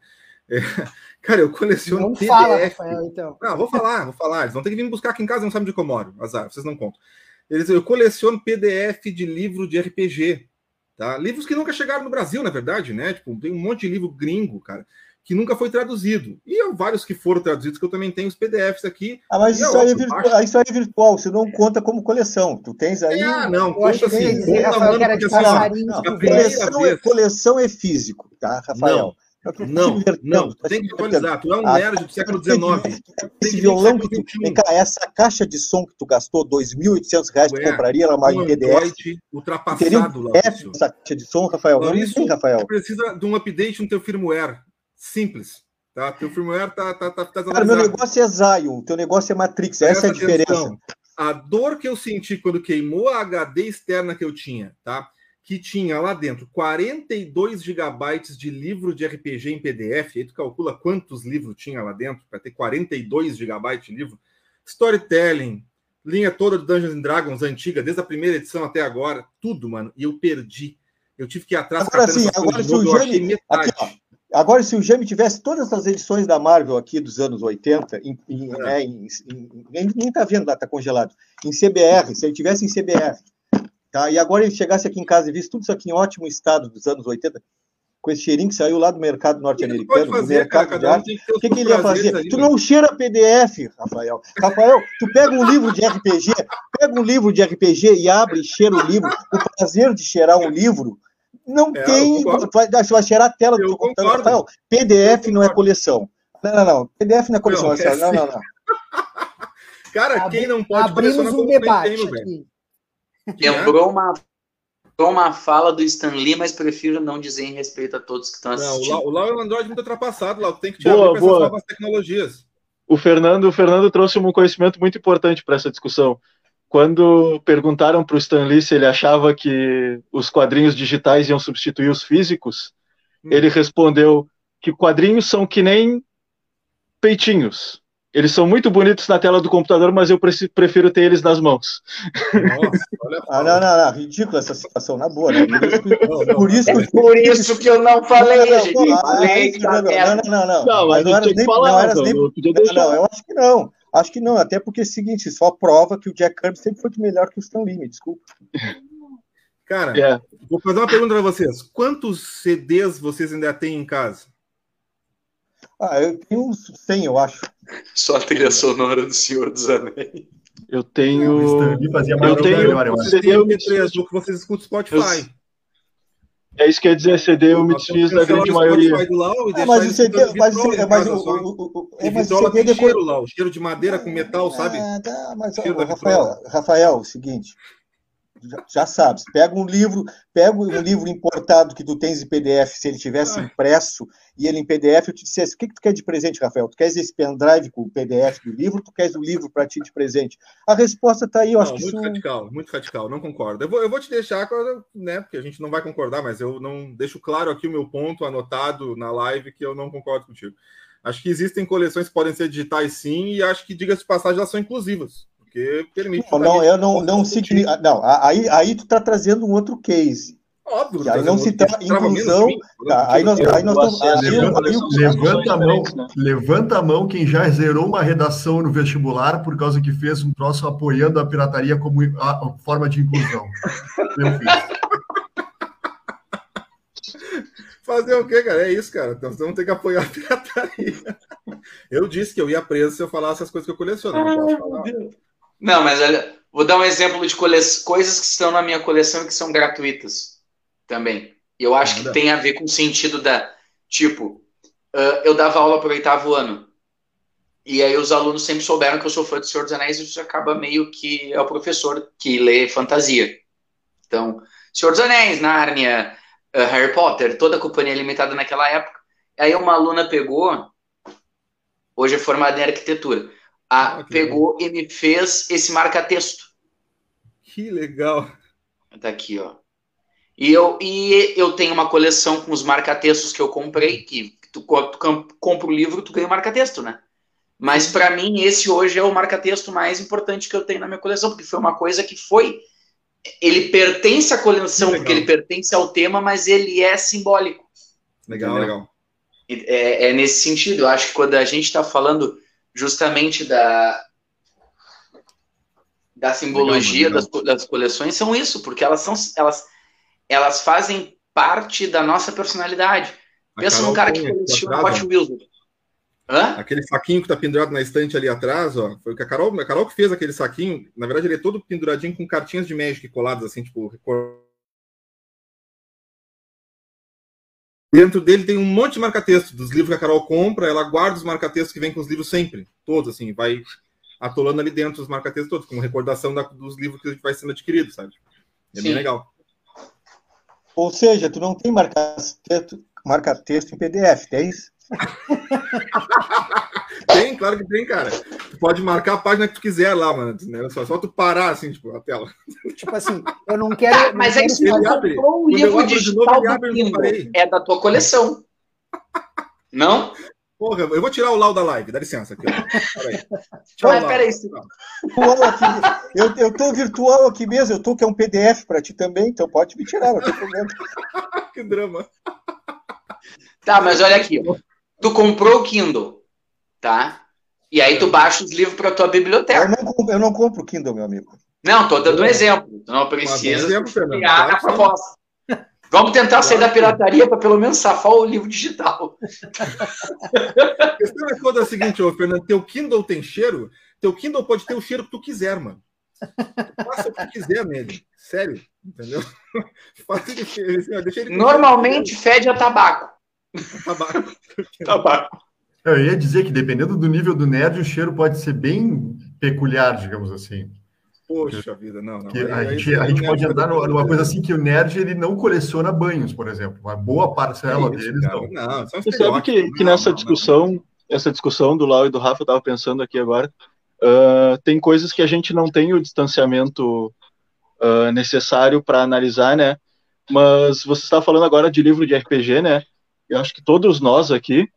É, cara, eu coleciono não PDF. Fala, Rafael, então. Não, vou falar, vou falar. Eles vão ter que vir me buscar aqui em casa, não sabem de como eu moro. Azar, vocês não contam. Eles, eu coleciono PDF de livro de RPG. Tá? Livros que nunca chegaram no Brasil, na verdade, né? Tipo, tem um monte de livro gringo, cara, que nunca foi traduzido. E há vários que foram traduzidos, que eu também tenho os PDFs aqui. Ah, mas isso, é aí é virtual, isso aí é virtual, você não conta como coleção. Tu tens aí. Ah, não, conta assim. Conta, mano, porque, assim, ó, coleção, é, coleção é físico, tá, Rafael? Não. Não, não, tu tem que atualizar. Tu é um ah, nerd do século XIX. Esse violão que tu. Vem cá, essa caixa de som que tu gastou R$ 2.800, tu compraria ela mais em PDF? ultrapassado, lá. Essa caixa de som, Rafael? Não, isso, Rafael. precisa de um update no teu firmware. Simples. Tá? Teu firmware tá, tá, tá, tá Cara, meu negócio é Zion, teu negócio é Matrix. Essa é a diferença. A dor que eu senti quando queimou a HD externa que eu tinha, tá? Que tinha lá dentro 42 gigabytes de livro de RPG em PDF. Aí tu calcula quantos livros tinha lá dentro para ter 42 gigabytes de livro. Storytelling, linha toda de Dungeons and Dragons antiga, desde a primeira edição até agora, tudo, mano. E eu perdi. Eu tive que ir atrás. Agora sim, agora se, o Gêmeo, aqui, agora se o Gêmeo tivesse todas as edições da Marvel aqui dos anos 80, em, em, é. né, em, em, nem tá vendo lá, tá congelado. Em CBR, se ele tivesse em CBR, Tá? E agora ele chegasse aqui em casa e visse tudo isso aqui em ótimo estado dos anos 80, com esse cheirinho que saiu lá do mercado norte-americano, do mercado cara, de arte, o que, que ele ia fazer? Ali, tu não cheira PDF, Rafael. Rafael, tu pega um livro de RPG, pega um livro de RPG e abre e cheira o livro. O prazer de cheirar um livro não é, tem. Tu vai, vai cheirar a tela do computador. Rafael, PDF não é coleção. Não, não, não. PDF não é coleção. Não, é não, não, não. Cara, quem não pode Abrimos um debate aqui. Lembrou uma uma fala do Stan Lee, mas prefiro não dizer em respeito a todos que estão assistindo. Não, o Lau é um Android muito ultrapassado, Lau. Tem que te boa, abrir boa. essas novas tecnologias. O Fernando, o Fernando trouxe um conhecimento muito importante para essa discussão. Quando perguntaram para o Stan Lee se ele achava que os quadrinhos digitais iam substituir os físicos, hum. ele respondeu que quadrinhos são que nem peitinhos. Eles são muito bonitos na tela do computador, mas eu prefiro ter eles nas mãos. Nossa, olha ah, não, não, não, ridícula essa situação, na boa, né? Por isso, que, por isso que eu não falei, não, gente. Não, falei não, não, não, não, não, não, mas não era nem, falar, não, era nem, não, não, eu acho que não. Acho que não, até porque é o seguinte, só prova que o Jack Kirby sempre foi melhor que o Stan Lee, me desculpa. Cara, yeah. vou fazer uma pergunta para vocês. Quantos CDs vocês ainda têm em casa? Ah, eu tenho uns 100, eu acho. Só a trilha sonora do Senhor dos Anéis. Eu tenho. Eu tenho. CD eu me desfiz do que vocês escutam Spotify. É isso que quer dizer, CD eu me desfiz da grande maioria. Ah, mas o CD. Mas, mas, o, é, mas o CD depois... cheiro lá, o cheiro de madeira com metal, sabe? Ah, tá, mas, Rafael, Rafael, o seguinte já, já sabes, pega um livro, pega um livro importado que tu tens em PDF, se ele tivesse impresso e ele em PDF, eu te dissesse, o que, que tu quer de presente, Rafael? Tu queres esse pendrive com o PDF do livro, tu queres o livro para ti de presente? A resposta está aí, eu não, acho que muito isso... radical, muito radical, não concordo. Eu vou, eu vou te deixar, né, porque a gente não vai concordar, mas eu não deixo claro aqui o meu ponto anotado na live que eu não concordo contigo. Acho que existem coleções que podem ser digitais sim, e acho que, diga-se de passagem, elas são inclusivas porque permite. Não, não eu não, não significa. Não, aí, aí tu está trazendo um outro case. Óbvio. Que aí não se trata inclusão. Tá, aí nós, aí nós estamos. Levanta, levanta a mão, levanta a mão quem já zerou uma redação no vestibular por causa que fez um troço apoiando a pirataria como a, forma de inclusão. Eu fiz. Fazer o quê, cara? É isso, cara. Nós vamos ter que apoiar a pirataria. Eu disse que eu ia preso se eu falasse as coisas que eu coleciono. Não posso falar. Não, mas olha, vou dar um exemplo de cole... coisas que estão na minha coleção e que são gratuitas também. Eu acho que tem a ver com o sentido da. Tipo, uh, eu dava aula para o oitavo ano. E aí os alunos sempre souberam que eu sou fã do Senhor dos Anéis e isso acaba meio que é o professor que lê fantasia. Então, Senhor dos Anéis, Nárnia, uh, Harry Potter, toda a companhia limitada naquela época. Aí uma aluna pegou, hoje é formada em arquitetura a, ah, pegou e me fez esse marca-texto. Que legal. Tá aqui, ó. E eu, e eu tenho uma coleção com os marca-textos que eu comprei, que tu, tu compra o livro, tu ganha o marca-texto, né? Mas para mim, esse hoje é o marca-texto mais importante que eu tenho na minha coleção, porque foi uma coisa que foi. Ele pertence à coleção, porque ele pertence ao tema, mas ele é simbólico. Legal, entendeu? legal. É, é, nesse sentido. Eu acho que quando a gente está falando justamente da, da simbologia legal, legal. Das, das coleções são isso, porque elas são elas, elas fazem parte da nossa personalidade. A Pensa num cara que coleciona Hot Wheels. Hã? Aquele saquinho que tá pendurado na estante ali atrás, ó, foi o que a Carol, a Carol que fez aquele saquinho. Na verdade, ele é todo penduradinho com cartinhas de Magic coladas, assim, tipo, Dentro dele tem um monte de marca-texto dos livros que a Carol compra, ela guarda os marca-textos que vem com os livros sempre, todos, assim, vai atolando ali dentro os marca-textos todos, como recordação da, dos livros que vai sendo adquirido, sabe? É Sim. bem legal. Ou seja, tu não tem marca-texto marca em PDF, tem isso? tem, claro que tem, cara. Tu pode marcar a página que tu quiser lá, mano. Né? Só, só tu parar, assim, tipo, a tela. Tipo assim, eu não quero. Ah, mas é isso, tu comprou um livro digital do É da tua coleção. Não? Porra, eu vou tirar o Lau da live, dá licença aqui. Peraí. Tchau, peraí. Eu, eu tô virtual aqui mesmo, eu tô que é um PDF para ti também, então pode me tirar, não tem problema. que drama. Tá, mas olha aqui. Tu comprou o Kindle, tá? E aí tu baixa os livros para tua biblioteca. Eu não, eu não compro o Kindle, meu amigo. Não, tô dando um exemplo. Tu não precisa criar a proposta. Vamos tentar sair da pirataria para pelo menos safar o livro digital. a questão é toda a seguinte, ô, Fernando, teu Kindle tem cheiro? Teu Kindle pode ter o cheiro que tu quiser, mano. Faça o que quiser nele. Sério, entendeu? Deixa ele Normalmente fede a tabaco. Tabaco. tabaco. Eu ia dizer que dependendo do nível do nerd, o cheiro pode ser bem peculiar, digamos assim. Poxa vida, não. não. a, gente, a gente pode entrar numa coisa assim que o nerd ele não coleciona banhos, por exemplo. Uma boa parcela é deles não. não Você sabe que, que nessa discussão, essa discussão do Lau e do Rafa, eu estava pensando aqui agora, uh, tem coisas que a gente não tem o distanciamento uh, necessário para analisar, né? Mas você está falando agora de livro de RPG, né? Eu acho que todos nós aqui,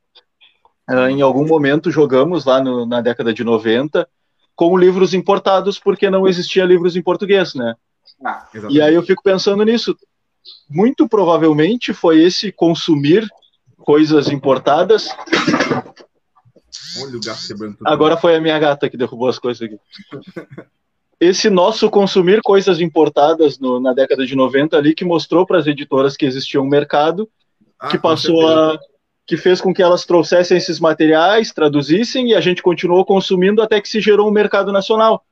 uh, em algum momento, jogamos lá no, na década de 90 com livros importados, porque não existia livros em português, né? Ah, e aí eu fico pensando nisso. Muito provavelmente foi esse consumir coisas importadas. Olha o gato quebrando tudo. Agora foi a minha gata que derrubou as coisas aqui. Esse nosso consumir coisas importadas no, na década de 90 ali que mostrou para as editoras que existia um mercado ah, que passou a que fez com que elas trouxessem esses materiais, traduzissem e a gente continuou consumindo até que se gerou um mercado nacional.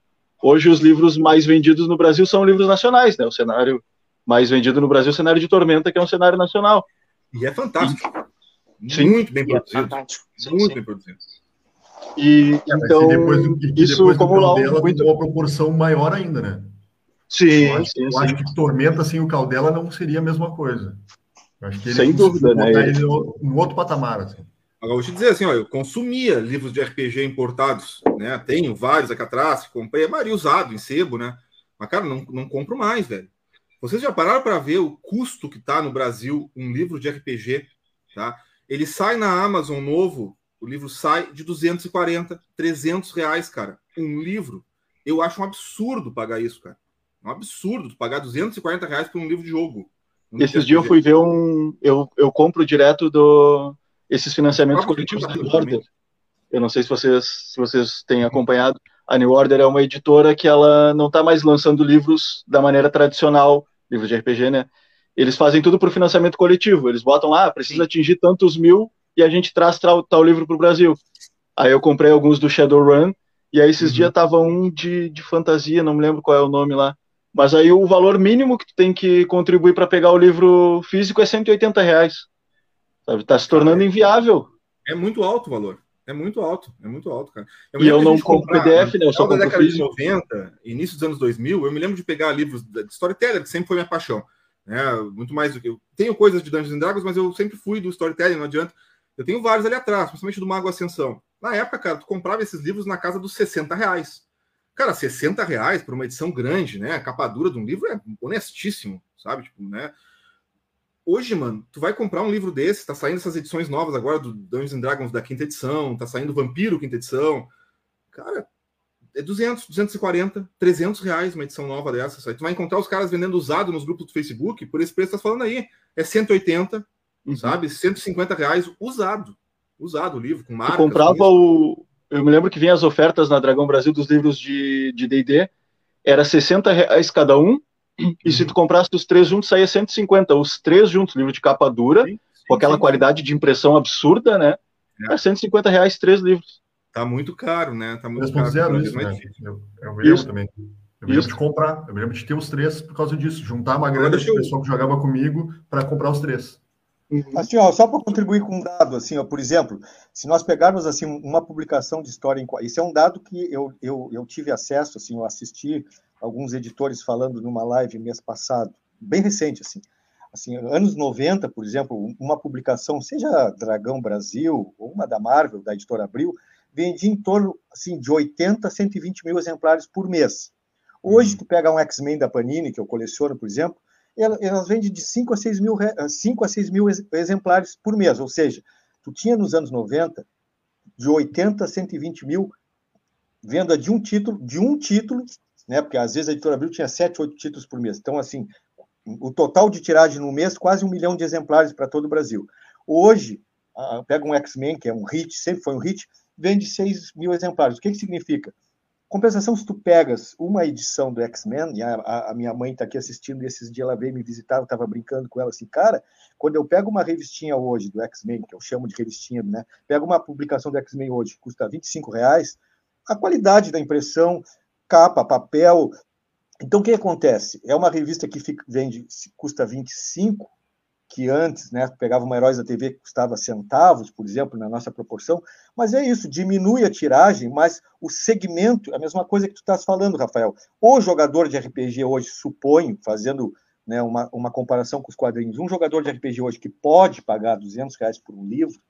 Hoje os livros mais vendidos no Brasil são livros nacionais, né? O cenário mais vendido no Brasil é o cenário de Tormenta, que é um cenário nacional. E é fantástico. Sim. Muito bem produzido. É muito sim. bem produzido. E é, então, depois, isso depois como lá muito... uma proporção maior ainda, né? Sim, eu acho, sim, eu sim. acho que Tormenta sem o Caldela não seria a mesma coisa. Sem dúvida, né? Ele um outro patamar. Assim. Agora, vou te dizer assim, ó, eu consumia livros de RPG importados, né? Tenho vários aqui atrás, comprei a maioria usado em sebo, né? Mas, cara, não, não compro mais, velho. Vocês já pararam para ver o custo que tá no Brasil um livro de RPG, tá? Ele sai na Amazon novo, o livro sai de 240, 300 reais, cara. Um livro. Eu acho um absurdo pagar isso, cara. Um absurdo pagar 240 reais por um livro de jogo. Esses dias eu fui ver um. Eu, eu compro direto do esses financiamentos coletivos da New Order. Eu não sei se vocês, se vocês têm acompanhado. A New Order é uma editora que ela não está mais lançando livros da maneira tradicional, livros de RPG, né? Eles fazem tudo por financiamento coletivo. Eles botam lá, ah, precisa atingir tantos mil e a gente traz tal, tal livro para o Brasil. Aí eu comprei alguns do Shadowrun, e aí esses uhum. dias tava um de, de fantasia, não me lembro qual é o nome lá. Mas aí o valor mínimo que tu tem que contribuir para pegar o livro físico é 180 reais. Sabe? Tá se tornando inviável. É muito alto o valor. É muito alto, é muito alto, cara. Eu e eu não compro PDF, né? Eu só compro da década físico. de 90, início dos anos 2000, eu me lembro de pegar livros de storyteller, que sempre foi minha paixão. Né? Muito mais do que eu tenho coisas de Dungeons and Dragons, mas eu sempre fui do storytelling, não adianta. Eu tenho vários ali atrás, principalmente do Mago Ascensão. Na época, cara, tu comprava esses livros na casa dos 60 reais. Cara, 60 reais por uma edição grande, né? A capa dura de um livro é honestíssimo, sabe? Tipo, né? Hoje, mano, tu vai comprar um livro desse, tá saindo essas edições novas agora do Dungeons and Dragons da quinta edição, tá saindo Vampiro quinta edição. Cara, é 200, 240, 300 reais uma edição nova dessas. Aí tu vai encontrar os caras vendendo usado nos grupos do Facebook, por esse preço que tá falando aí. É 180, uhum. sabe? 150 reais usado. Usado o livro, com marcas. Tu comprava o, eu me lembro que vinha as ofertas na Dragão Brasil dos livros de D&D, era 60 reais cada um, uhum. e se tu comprasse os três juntos, saía 150. Os três juntos, livro de capa dura, sim, sim, com aquela sim. qualidade de impressão absurda, né? É. é 150 reais três livros. Tá muito caro, né? Tá muito caro. Zero, isso, né? Eu, eu me lembro isso. também. Eu me lembro de comprar, eu me lembro de ter os três por causa disso, juntar uma grana de pessoal que jogava comigo para comprar os três. Uhum. Assim, ó, só para contribuir com um dado, assim, ó, por exemplo, se nós pegarmos assim uma publicação de história, em, isso é um dado que eu, eu, eu tive acesso, assim, eu assisti alguns editores falando numa live mês passado, bem recente, assim, assim, anos 90, por exemplo, uma publicação, seja Dragão Brasil ou uma da Marvel, da editora Abril, vendia em torno assim, de 80 a 120 mil exemplares por mês. Hoje, uhum. tu pega um X-Men da Panini, que eu coleciono, por exemplo, elas vendem de 5 a 6 mil, 5 a 6 mil exemplares por mês, ou seja, tu tinha nos anos 90 de 80 a 120 mil venda de um título, de um título, né? Porque às vezes a editora Abril tinha 7, 8 títulos por mês. Então, assim, o total de tiragem no mês, quase um milhão de exemplares para todo o Brasil. Hoje, pega um X-Men, que é um hit, sempre foi um hit, vende 6 mil exemplares. O que, que significa? Compensação, se tu pegas uma edição do X-Men, e a, a, minha mãe está aqui assistindo, e esses dias ela veio me visitar, eu estava brincando com ela assim, cara, quando eu pego uma revistinha hoje do X-Men, que eu chamo de revistinha, né? Pego uma publicação do X-Men hoje, que custa 25 reais, a qualidade da impressão, capa, papel. Então, o que acontece? É uma revista que fica, vende, custa 25, que antes, né, pegava uma Heróis da TV que custava centavos, por exemplo, na nossa proporção, mas é isso, diminui a tiragem, mas o segmento, a mesma coisa que tu estás falando, Rafael. O jogador de RPG hoje, suponho, fazendo né, uma, uma comparação com os quadrinhos, um jogador de RPG hoje que pode pagar 200 reais por um livro,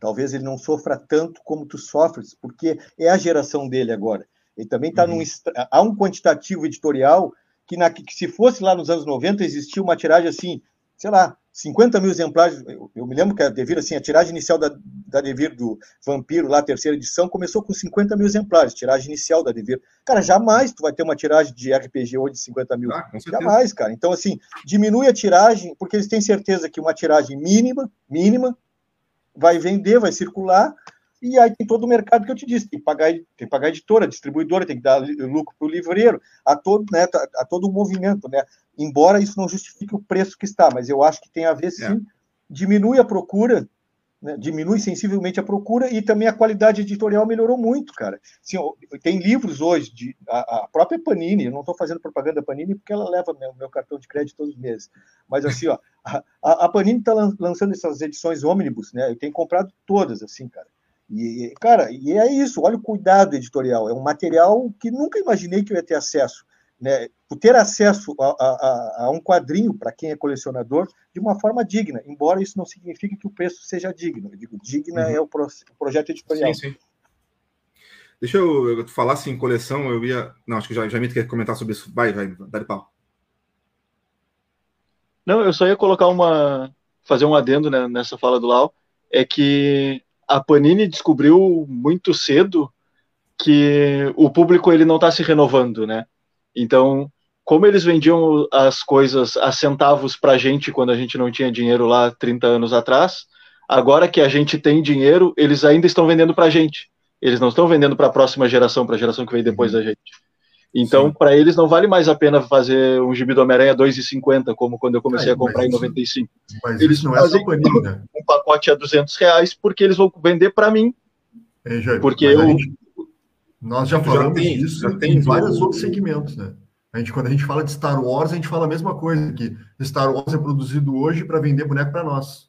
talvez ele não sofra tanto como tu sofres, porque é a geração dele agora. Ele também está uhum. num. Há um quantitativo editorial que, na, que, se fosse lá nos anos 90, existia uma tiragem assim, sei lá, 50 mil exemplares. Eu, eu me lembro que a Devir, assim, a tiragem inicial da, da Devir do Vampiro, lá, terceira edição, começou com 50 mil exemplares, tiragem inicial da Devir. Cara, jamais tu vai ter uma tiragem de RPG hoje de 50 mil. Ah, jamais, cara. Então, assim, diminui a tiragem, porque eles têm certeza que uma tiragem mínima, mínima, vai vender, vai circular, e aí tem todo o mercado que eu te disse, tem que pagar, tem que pagar a editora, a distribuidora, tem que dar lucro para o livreiro, a todo, né, a todo o movimento, né? Embora isso não justifique o preço que está, mas eu acho que tem a ver sim, é. diminui a procura, né, diminui sensivelmente a procura e também a qualidade editorial melhorou muito, cara. Assim, tem livros hoje, de, a, a própria Panini, eu não estou fazendo propaganda da Panini porque ela leva meu, meu, cartão de crédito todos os meses, mas assim, ó, a, a Panini está lançando essas edições ônibus, né? Eu tenho comprado todas, assim, cara. E, cara, e é isso, olha o cuidado editorial. É um material que nunca imaginei que eu ia ter acesso. Né? Ter acesso a, a, a um quadrinho, para quem é colecionador, de uma forma digna, embora isso não signifique que o preço seja digno. Eu digo, digna uhum. é o, pro, o, projeto editorial. Sim, sim. Deixa eu, eu falar assim, coleção, eu ia. Não, acho que já, já me quer comentar sobre isso. Vai, vai, dá de pau. Não, eu só ia colocar uma. fazer um adendo né, nessa fala do Lau. É que a Panini descobriu muito cedo que o público ele não está se renovando, né? Então, como eles vendiam as coisas a centavos para a gente quando a gente não tinha dinheiro lá 30 anos atrás, agora que a gente tem dinheiro, eles ainda estão vendendo para a gente. Eles não estão vendendo para a próxima geração, para a geração que vem depois da gente. Então, para eles não vale mais a pena fazer um gibi do Homem-Aranha 2,50, como quando eu comecei a comprar em 95. Mas eles não é fazem é né? um pacote a 200 reais porque eles vão vender para mim. É, já, porque eu... Gente, nós já falamos já tem, disso já tem vários outros segmentos, né? A gente, quando a gente fala de Star Wars, a gente fala a mesma coisa, que Star Wars é produzido hoje para vender boneco para nós.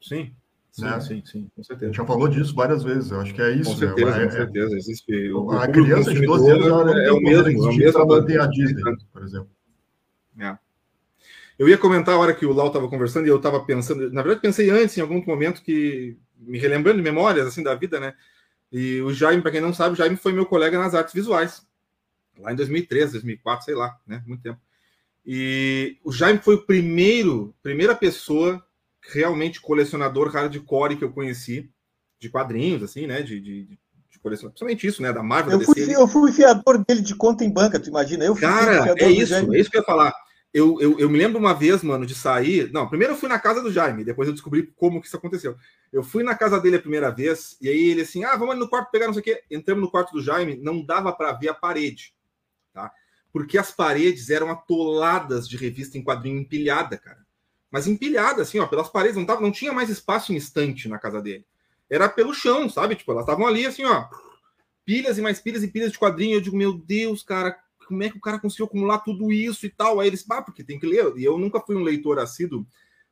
Sim. Sim, né? sim, sim, com certeza. A gente já falou disso várias vezes, eu acho que é isso. Com certeza, né? com certeza. Existe, o, a criança de 12 anos ela é, o mesmo, é o mesmo manter a Disney, por exemplo. É. Eu ia comentar a hora que o Lau estava conversando e eu estava pensando, na verdade pensei antes, em algum momento que, me relembrando de memórias assim da vida, né? E o Jaime, para quem não sabe, o Jaime foi meu colega nas artes visuais, lá em 2013, 2004, sei lá, né? Muito tempo. E o Jaime foi o primeiro, primeira pessoa realmente colecionador hardcore que eu conheci, de quadrinhos, assim, né? De, de, de colecionador. Principalmente isso, né? Da Marvel. Eu, fui, eu fui fiador dele de conta em banca, tu imagina? Eu Cara, é isso, é isso que eu ia falar. Eu, eu, eu, me lembro uma vez, mano, de sair. Não, primeiro eu fui na casa do Jaime, depois eu descobri como que isso aconteceu. Eu fui na casa dele a primeira vez, e aí ele assim: ah, vamos ali no quarto pegar não sei o quê. Entramos no quarto do Jaime, não dava para ver a parede, tá? Porque as paredes eram atoladas de revista em quadrinho empilhada, cara mas empilhada, assim, ó, pelas paredes, não, tava, não tinha mais espaço em estante na casa dele. Era pelo chão, sabe? Tipo, elas estavam ali, assim, ó, pilhas e mais pilhas e pilhas de quadrinho. Eu digo, meu Deus, cara, como é que o cara conseguiu acumular tudo isso e tal? Aí eles, ah, porque tem que ler. E eu nunca fui um leitor assíduo,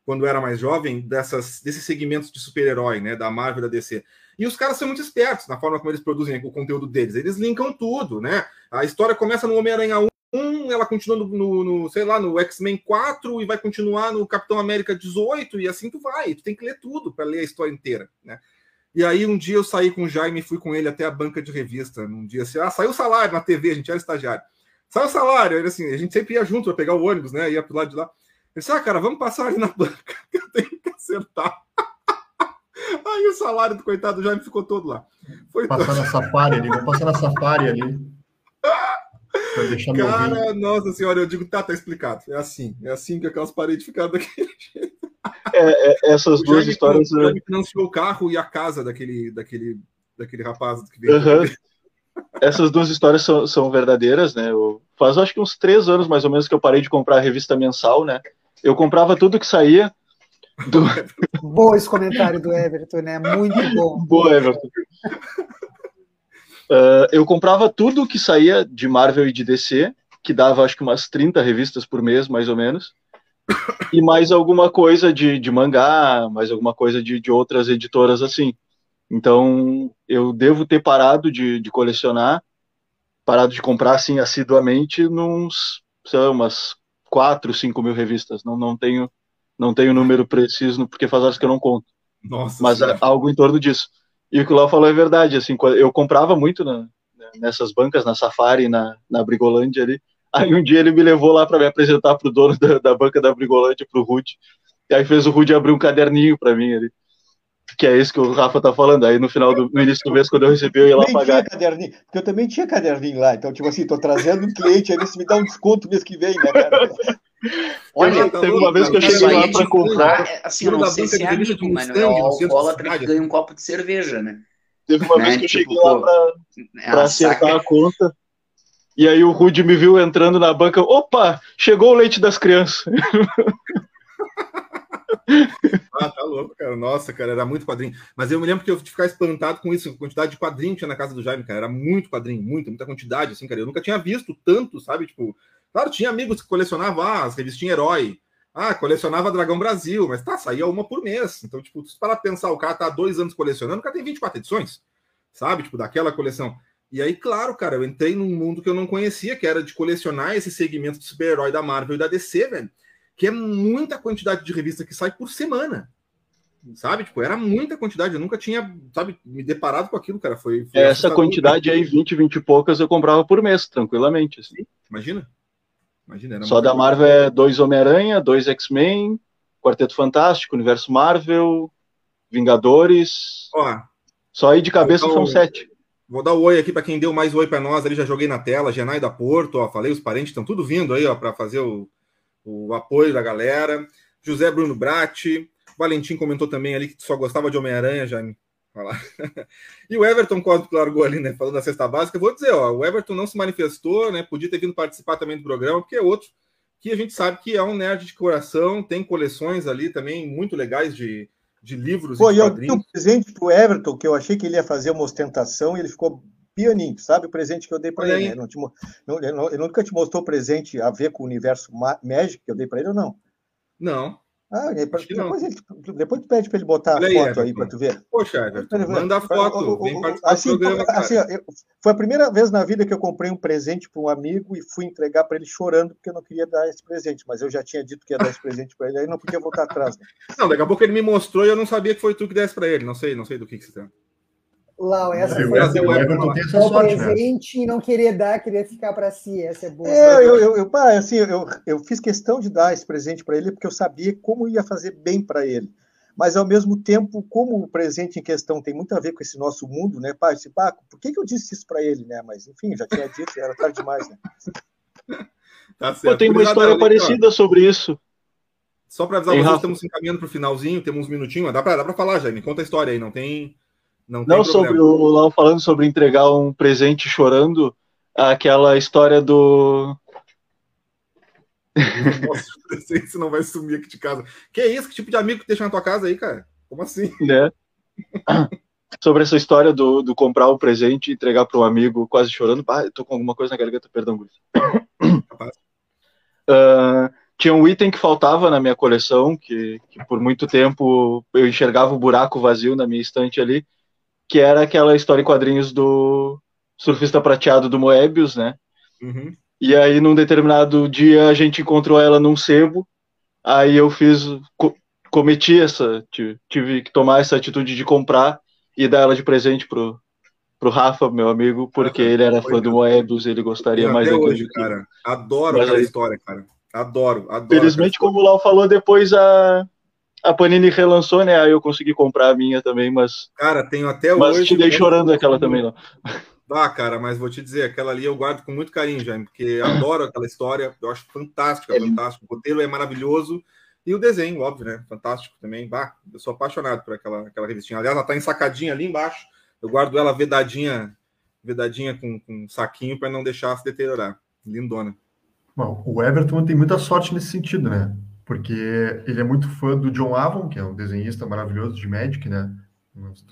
quando eu era mais jovem, dessas, desses segmentos de super-herói, né, da Marvel da DC. E os caras são muito espertos na forma como eles produzem o conteúdo deles. Eles linkam tudo, né? A história começa no Homem-Aranha 1, 1, ela continua no, no, no sei lá, no X-Men 4 e vai continuar no Capitão América 18 e assim tu vai. Tu tem que ler tudo para ler a história inteira, né? E aí um dia eu saí com o Jaime e fui com ele até a banca de revista. Um dia assim, ah, saiu o salário na TV, a gente era estagiário. Saiu o salário, ele assim, a gente sempre ia junto para pegar o ônibus, né? Ia pro lado de lá. Ele disse, ah, cara, vamos passar ali na banca, que eu tenho que acertar. aí o salário do coitado do Jaime ficou todo lá. Foi passar todo... na safari ali, vamos passar na safari ali. Cara, nossa senhora, eu digo, tá, tá explicado. É assim, é assim que aquelas paredes ficaram daquele jeito. É, é, essas duas histórias. O Jaime financiou o carro e a casa daquele, daquele, daquele rapaz que veio. Uhum. essas duas histórias são, são verdadeiras, né? Eu, faz acho que uns três anos mais ou menos que eu parei de comprar a revista mensal, né? Eu comprava tudo que saía. Do... Bom esse comentário do Everton, né? Muito bom. Boa, Everton. Uh, eu comprava tudo que saía de Marvel e de DC, que dava acho que umas 30 revistas por mês, mais ou menos. E mais alguma coisa de, de mangá, mais alguma coisa de, de outras editoras assim. Então, eu devo ter parado de, de colecionar, parado de comprar assim assiduamente, nos, sei lá, umas 4, 5 mil revistas. Não, não tenho não tenho número preciso, porque faz horas que eu não conto. Nossa Mas é algo em torno disso. E o que o Léo falou é verdade. Assim, eu comprava muito na, nessas bancas, na Safari, na, na Brigolândia ali. Aí um dia ele me levou lá para me apresentar para o dono da, da, banca da Brigolândia, para o Rude. E aí fez o Rude abrir um caderninho para mim ali que é isso que o Rafa tá falando. Aí no final do no início do mês, quando eu recebi, eu ia lá pagar. Caderninho, porque eu também tinha caderninho lá. Então, tipo assim, tô trazendo um cliente, aí se me dá um desconto mês que vem, né, cara? Olha, teve uma vez que eu cheguei lá para comprar. É, assim, eu não sei se é amigo, mas não é o alcoólatra que ganha um copo de cerveja, né? Teve uma né? vez que eu cheguei tipo, lá para é acertar a conta. E aí o Rude me viu entrando na banca. Opa, chegou o leite das crianças. ah, tá louco, cara. Nossa, cara, era muito quadrinho. Mas eu me lembro que eu ficar espantado com isso, a quantidade de quadrinho que tinha na casa do Jaime, cara. Era muito quadrinho, muita, muita quantidade, assim, cara. Eu nunca tinha visto tanto, sabe? Tipo, claro, tinha amigos que colecionavam ah, as revistinhas Herói. Ah, colecionava Dragão Brasil, mas tá, saía uma por mês. Então, tipo, se para pensar, o cara tá há dois anos colecionando, o cara tem 24 edições, sabe? Tipo, daquela coleção. E aí, claro, cara, eu entrei num mundo que eu não conhecia, que era de colecionar esse segmento de super-herói da Marvel e da DC, velho que é muita quantidade de revista que sai por semana. Sabe? Tipo, era muita quantidade. Eu nunca tinha, sabe, me deparado com aquilo, cara. Foi, foi Essa quantidade aí, 20, 20 e poucas, eu comprava por mês, tranquilamente. Assim. Imagina. Imagina Só da Marvel é dois Homem-Aranha, dois X-Men, Quarteto Fantástico, Universo Marvel, Vingadores. Ó, Só aí de cabeça são sete. Vou dar o oi aqui para quem deu mais oi para nós ali, já joguei na tela, Genai da Porto, ó, falei, os parentes estão tudo vindo aí, ó, para fazer o, o apoio da galera. José Bruno Bratti, Valentim comentou também ali que só gostava de Homem-Aranha, já falar. e o Everton Cosmo que largou ali, né? Falando da cesta básica. vou dizer, ó, o Everton não se manifestou, né? Podia ter vindo participar também do programa, porque é outro que a gente sabe que é um nerd de coração, tem coleções ali também muito legais de, de livros. Pô, e eu dei um presente pro Everton, que eu achei que ele ia fazer uma ostentação e ele ficou pianinho, sabe? O presente que eu dei para ele. Ele, não te, não, ele nunca te mostrou presente a ver com o universo Magic que eu dei para ele ou não? Não. Ah, depois, ele, depois tu pede para ele botar a foto aí, para tu ver. Poxa, Everton, manda a foto, vem participar assim, do programa, assim, eu, Foi a primeira vez na vida que eu comprei um presente para um amigo e fui entregar para ele chorando porque eu não queria dar esse presente, mas eu já tinha dito que ia dar esse presente para ele, aí não podia voltar atrás. Né? Não, daqui a pouco ele me mostrou e eu não sabia que foi tu que desse para ele, não sei, não sei do que, que você tem. Lau, essa foi o Everton tem essa sorte, presente né? e não querer dar, querer ficar para si. Essa é boa. É, eu, eu, eu, pá, assim, eu, eu fiz questão de dar esse presente para ele porque eu sabia como ia fazer bem para ele. Mas, ao mesmo tempo, como o presente em questão tem muito a ver com esse nosso mundo, né, pai? Esse Paco, por que, que eu disse isso para ele, né? Mas, enfim, já tinha dito, era tarde demais, né? Tá certo. Pô, tem uma história parecida sobre isso. Só para avisar, vocês estamos encaminhando para o finalzinho, temos uns minutinhos. Dá para dá falar, Jaime, conta a história aí, não tem não, não sobre o Lau falando sobre entregar um presente chorando, aquela história do. Nossa, você não vai sumir aqui de casa. Que é isso? Que tipo de amigo que deixa na tua casa aí, cara? Como assim? Né? sobre essa história do, do comprar um presente e entregar para um amigo quase chorando. Ah, tô com alguma coisa na garganta, perdão, Gris. Uh, tinha um item que faltava na minha coleção, que, que por muito tempo eu enxergava o buraco vazio na minha estante ali, que era aquela história em quadrinhos do surfista prateado do Moebius, né? Uhum. E aí, num determinado dia, a gente encontrou ela num sebo. Aí eu fiz, co cometi essa, tive que tomar essa atitude de comprar e dar ela de presente pro, pro Rafa, meu amigo, porque ele era fã do Moebius, ele gostaria mais daquilo. hoje, cara. Adoro aquela aí... história, cara. Adoro, adoro. Felizmente, como o Lau falou, depois a, a Panini relançou, né? Aí eu consegui comprar a minha também, mas. Cara, tenho até mas hoje. Mas te dei chorando aquela também, não. Ah, cara, mas vou te dizer, aquela ali eu guardo com muito carinho, Jaime, porque adoro aquela história, eu acho fantástica, é fantástico. O roteiro é maravilhoso e o desenho, óbvio, né? Fantástico também. Bah, eu sou apaixonado por aquela, aquela revistinha. Aliás, ela tá ensacadinha ali embaixo. Eu guardo ela vedadinha vedadinha com, com um saquinho para não deixar se deteriorar. Lindona. Bom, o Everton tem muita sorte nesse sentido, né? Porque ele é muito fã do John Avon, que é um desenhista maravilhoso de Magic, né?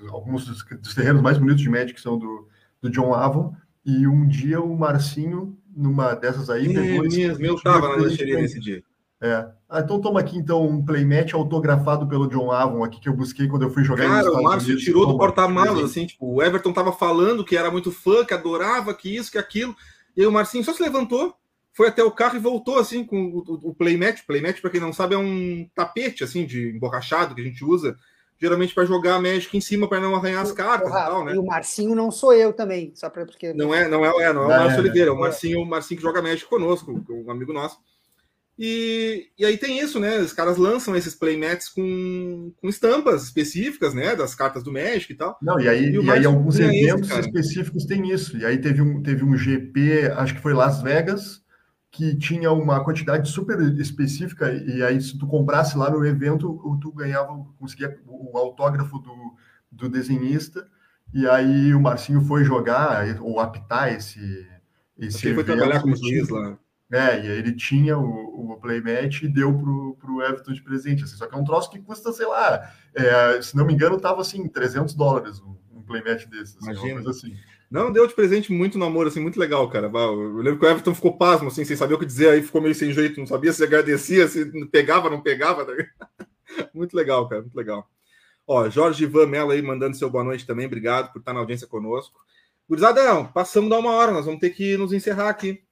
Alguns dos, dos terrenos mais bonitos de Magic são do, do John Avon. E um dia o Marcinho, numa dessas aí, pegou. Minhas, meu tava na lancheria nesse dia. É. Ah, então toma aqui então um playmat autografado pelo John Avon aqui que eu busquei quando eu fui jogar Cara, o Márcio tirou do porta-malas, assim, tipo, o Everton tava falando que era muito fã, que adorava, que isso, que aquilo. E aí o Marcinho só se levantou, foi até o carro e voltou assim com o, o playmat. Playmat, para quem não sabe, é um tapete assim de emborrachado que a gente usa geralmente para jogar Magic em cima para não arranhar as cartas Porra, e tal, né? E o Marcinho não sou eu também, só para porque não é, não é, é não é o Márcio é, Oliveira, é o Marcinho, o Marcinho que joga Magic conosco, um amigo nosso. E, e aí tem isso, né? Os caras lançam esses playmats com, com estampas específicas, né? Das cartas do Magic e tal. Não, e aí, e, e aí alguns eventos esse, específicos têm isso. E aí teve um, teve um GP, acho que foi Las Vegas, que tinha uma quantidade super específica, e aí se tu comprasse lá no evento, tu ganhava, conseguia o autógrafo do, do desenhista, e aí o Marcinho foi jogar, ou apitar esse, esse evento. Ele foi trabalhar com o juiz lá. É, e aí ele tinha o, o e deu pro, pro Everton de presente. Assim, só que é um troço que custa, sei lá, é, se não me engano, tava assim, 300 dólares um, um playmat desses. Assim, Imagina. assim. Não, deu de presente muito namoro, assim, muito legal, cara. Eu lembro que o Everton ficou pasmo, assim, sem saber o que dizer, aí ficou meio sem jeito, não sabia se agradecia, se pegava, não pegava. Tá muito legal, cara, muito legal. Ó, Jorge Ivan Mello aí mandando seu boa noite também, obrigado por estar na audiência conosco. Gurizada, passamos da uma hora, nós vamos ter que nos encerrar aqui.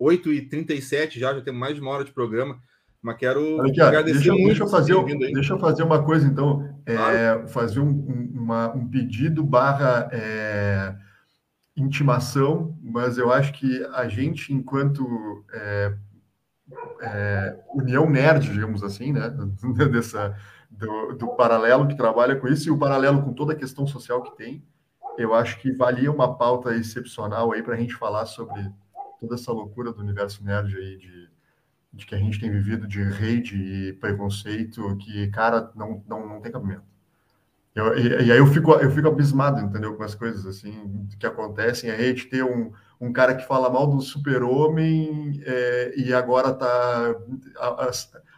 8h37 já, já temos mais de uma hora de programa. Mas quero Aqui, agradecer deixa, muito. Deixa eu, fazer, deixa eu fazer uma coisa, então. É, fazer um, um, uma, um, pedido barra é, intimação, mas eu acho que a gente, enquanto é, é União Nerd, digamos assim, né? Dessa, do, do paralelo que trabalha com isso e o paralelo com toda a questão social que tem, eu acho que valia uma pauta excepcional aí para a gente falar sobre toda essa loucura do universo nerd aí de, de que a gente tem vivido de rede e preconceito que, cara, não, não, não tem cabimento. Eu, e, e, aí eu fico, eu fico abismado, entendeu, com as coisas assim que acontecem. A gente ter um, um cara que fala mal do super-homem é, e agora tá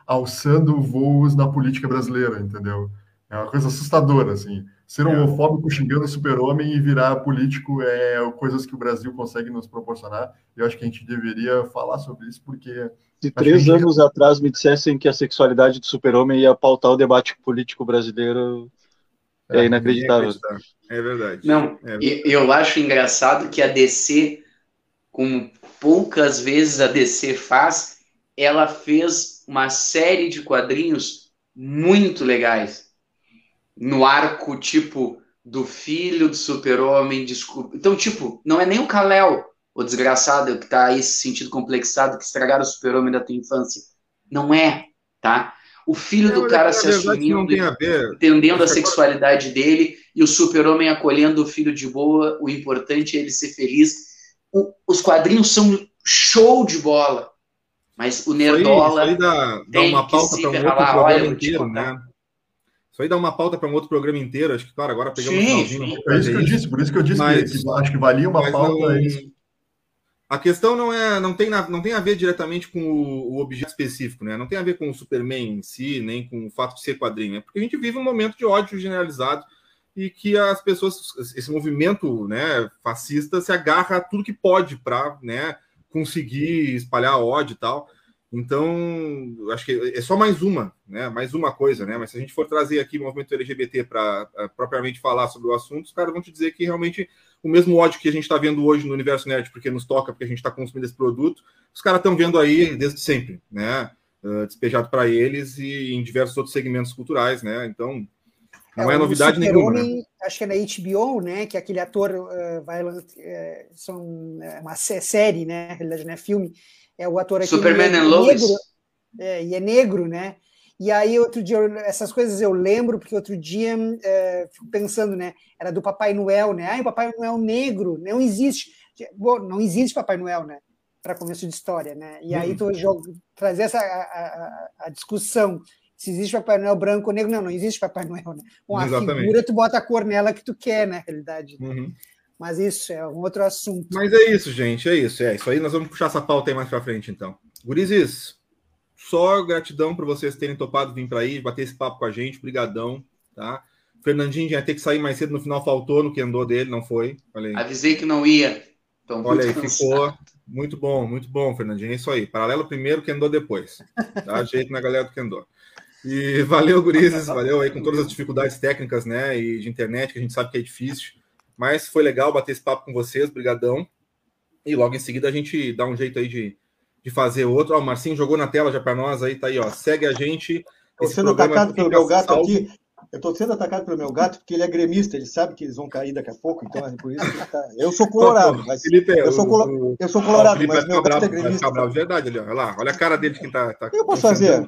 alçando voos na política brasileira, entendeu? É uma coisa assustadora, assim. Ser é. homofóbico xingando o super-homem e virar político é coisas que o Brasil consegue nos proporcionar. Eu acho que a gente deveria falar sobre isso, porque. Se três gente... anos atrás me dissessem que a sexualidade do super-homem ia pautar o debate político brasileiro, é, é inacreditável. É verdade. Não, é verdade. eu acho engraçado que a DC, como poucas vezes a DC faz, ela fez uma série de quadrinhos muito legais no arco, tipo, do filho do super-homem, desculpa. Então, tipo, não é nem o Kal-El, o desgraçado que tá aí se sentindo complexado, que estragaram o super-homem da tua infância. Não é, tá? O filho do cara se assumindo, entendendo a sexualidade dele, e o super-homem acolhendo o filho de boa, o importante é ele ser feliz. O, os quadrinhos são show de bola. Mas o Nerdola isso aí, isso aí dá, dá uma pauta para um outro programa inteiro, né? Isso aí dá uma pauta para um outro programa inteiro. Acho que, claro, agora pegamos sim, sim. É isso que eu disse, por isso que eu disse mas, que, acho que valia uma pauta. Não, a questão não é, não tem, não tem a ver diretamente com o, objeto específico, né? Não tem a ver com o Superman em si, nem com o fato de ser quadrinho. É porque a gente vive um momento de ódio generalizado e que as pessoas, esse movimento, né, fascista, se agarra a tudo que pode para, né, conseguir espalhar ódio e tal. Então, acho que é só mais uma, né? Mais uma coisa, né? Mas se a gente for trazer aqui o movimento LGBT para uh, propriamente falar sobre o assunto, os caras vão te dizer que realmente o mesmo ódio que a gente está vendo hoje no universo nerd, porque nos toca, porque a gente está consumindo esse produto, os caras estão vendo aí desde sempre, né? Uh, despejado para eles e em diversos outros segmentos culturais, né? Então, não é, é novidade nenhuma. Né? Acho que é na HBO, né? Que aquele ator uh, vai uh, são é uma série, né? Na realidade, não é filme é o ator aqui. Superman and Lois. Negro, é, e é negro, né? E aí, outro dia, essas coisas eu lembro, porque outro dia é, fico pensando, né? Era do Papai Noel, né? Ah, o Papai Noel negro, não existe. Bom, não existe Papai Noel, né? Para começo de história, né? E aí, tu jogo, trazer essa a, a, a, discussão se existe Papai Noel branco ou negro. Não, não existe Papai Noel, né? Com a figura, tu bota a cor nela que tu quer, na realidade. Né? Uhum. Mas isso é um outro assunto. Mas é isso, gente, é isso. É isso aí. Nós vamos puxar essa pauta aí mais para frente, então. Gurizes, só gratidão por vocês terem topado vir para aí, bater esse papo com a gente. Brigadão, tá? Fernandinho ia ter que sair mais cedo, no final faltou no que andou dele, não foi? Falei. Avisei que não ia. Então, Olha aí, cansado. ficou muito bom, muito bom, Fernandinho. É isso aí. Paralelo primeiro, que andou depois. Tá? Jeito na galera do que andou. E valeu, gurizes, valeu aí com todas as dificuldades técnicas, né, e de internet, que a gente sabe que é difícil, mas foi legal bater esse papo com vocês, brigadão. E logo em seguida a gente dá um jeito aí de, de fazer outro. Ó, o Marcinho jogou na tela já para nós aí, tá aí, ó. Segue a gente. Estou sendo atacado pelo meu gato salvo. aqui. Eu estou sendo atacado pelo meu gato porque ele é gremista, ele sabe que eles vão cair daqui a pouco, então é por isso que ele tá... Eu sou colorado, mas Felipe, eu, sou colo... eu sou colorado, mas meu gato é gremista. Vai bravo, verdade, ali, ó. olha lá, olha a cara dele que tá. tá eu posso fazer.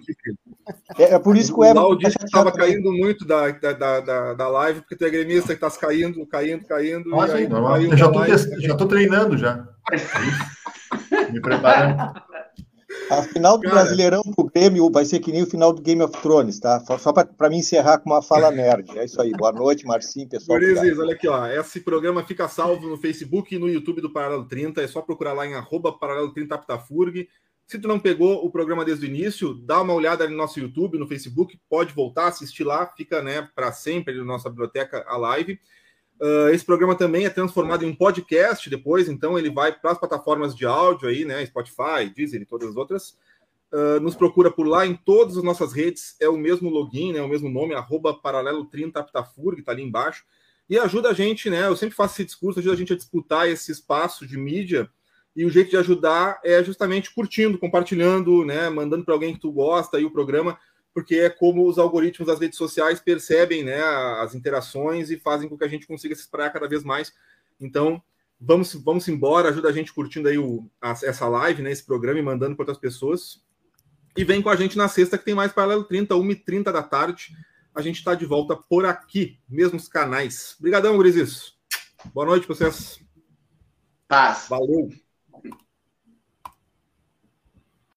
É, é, por isso que o Eva. O disse que estava caindo muito da, da, da, da live, porque tu é gremista que está caindo, caindo, caindo. Ah, sim, eu já estou treinando já. Me preparando. A final do Cara, Brasileirão pro Grêmio vai ser que nem o final do Game of Thrones, tá? Só para mim encerrar com uma fala nerd. É isso aí. Boa noite, Marcinho, pessoal. Gurizes, olha aqui, ó. Esse programa fica salvo no Facebook e no YouTube do Paralelo 30. É só procurar lá em arroba Paralelo 30 Aptafurg. Se tu não pegou o programa desde o início, dá uma olhada no nosso YouTube, no Facebook, pode voltar, assistir lá, fica né, para sempre na nossa biblioteca a live. Uh, esse programa também é transformado em um podcast depois, então ele vai para as plataformas de áudio aí, né? Spotify, Deezer e todas as outras. Uh, nos procura por lá em todas as nossas redes, é o mesmo login, né? O mesmo nome, arroba paralelo 30 Aptafur, que está ali embaixo. E ajuda a gente, né? Eu sempre faço esse discurso, ajuda a gente a disputar esse espaço de mídia. E o jeito de ajudar é justamente curtindo, compartilhando, né? Mandando para alguém que tu gosta aí o programa porque é como os algoritmos das redes sociais percebem né, as interações e fazem com que a gente consiga se espalhar cada vez mais. Então, vamos, vamos embora, ajuda a gente curtindo aí o, a, essa live, né, esse programa e mandando para outras pessoas. E vem com a gente na sexta, que tem mais Paralelo 30, 1h30 da tarde. A gente está de volta por aqui, mesmos canais. Obrigadão, Grisis. Boa noite para vocês. Paz. Valeu.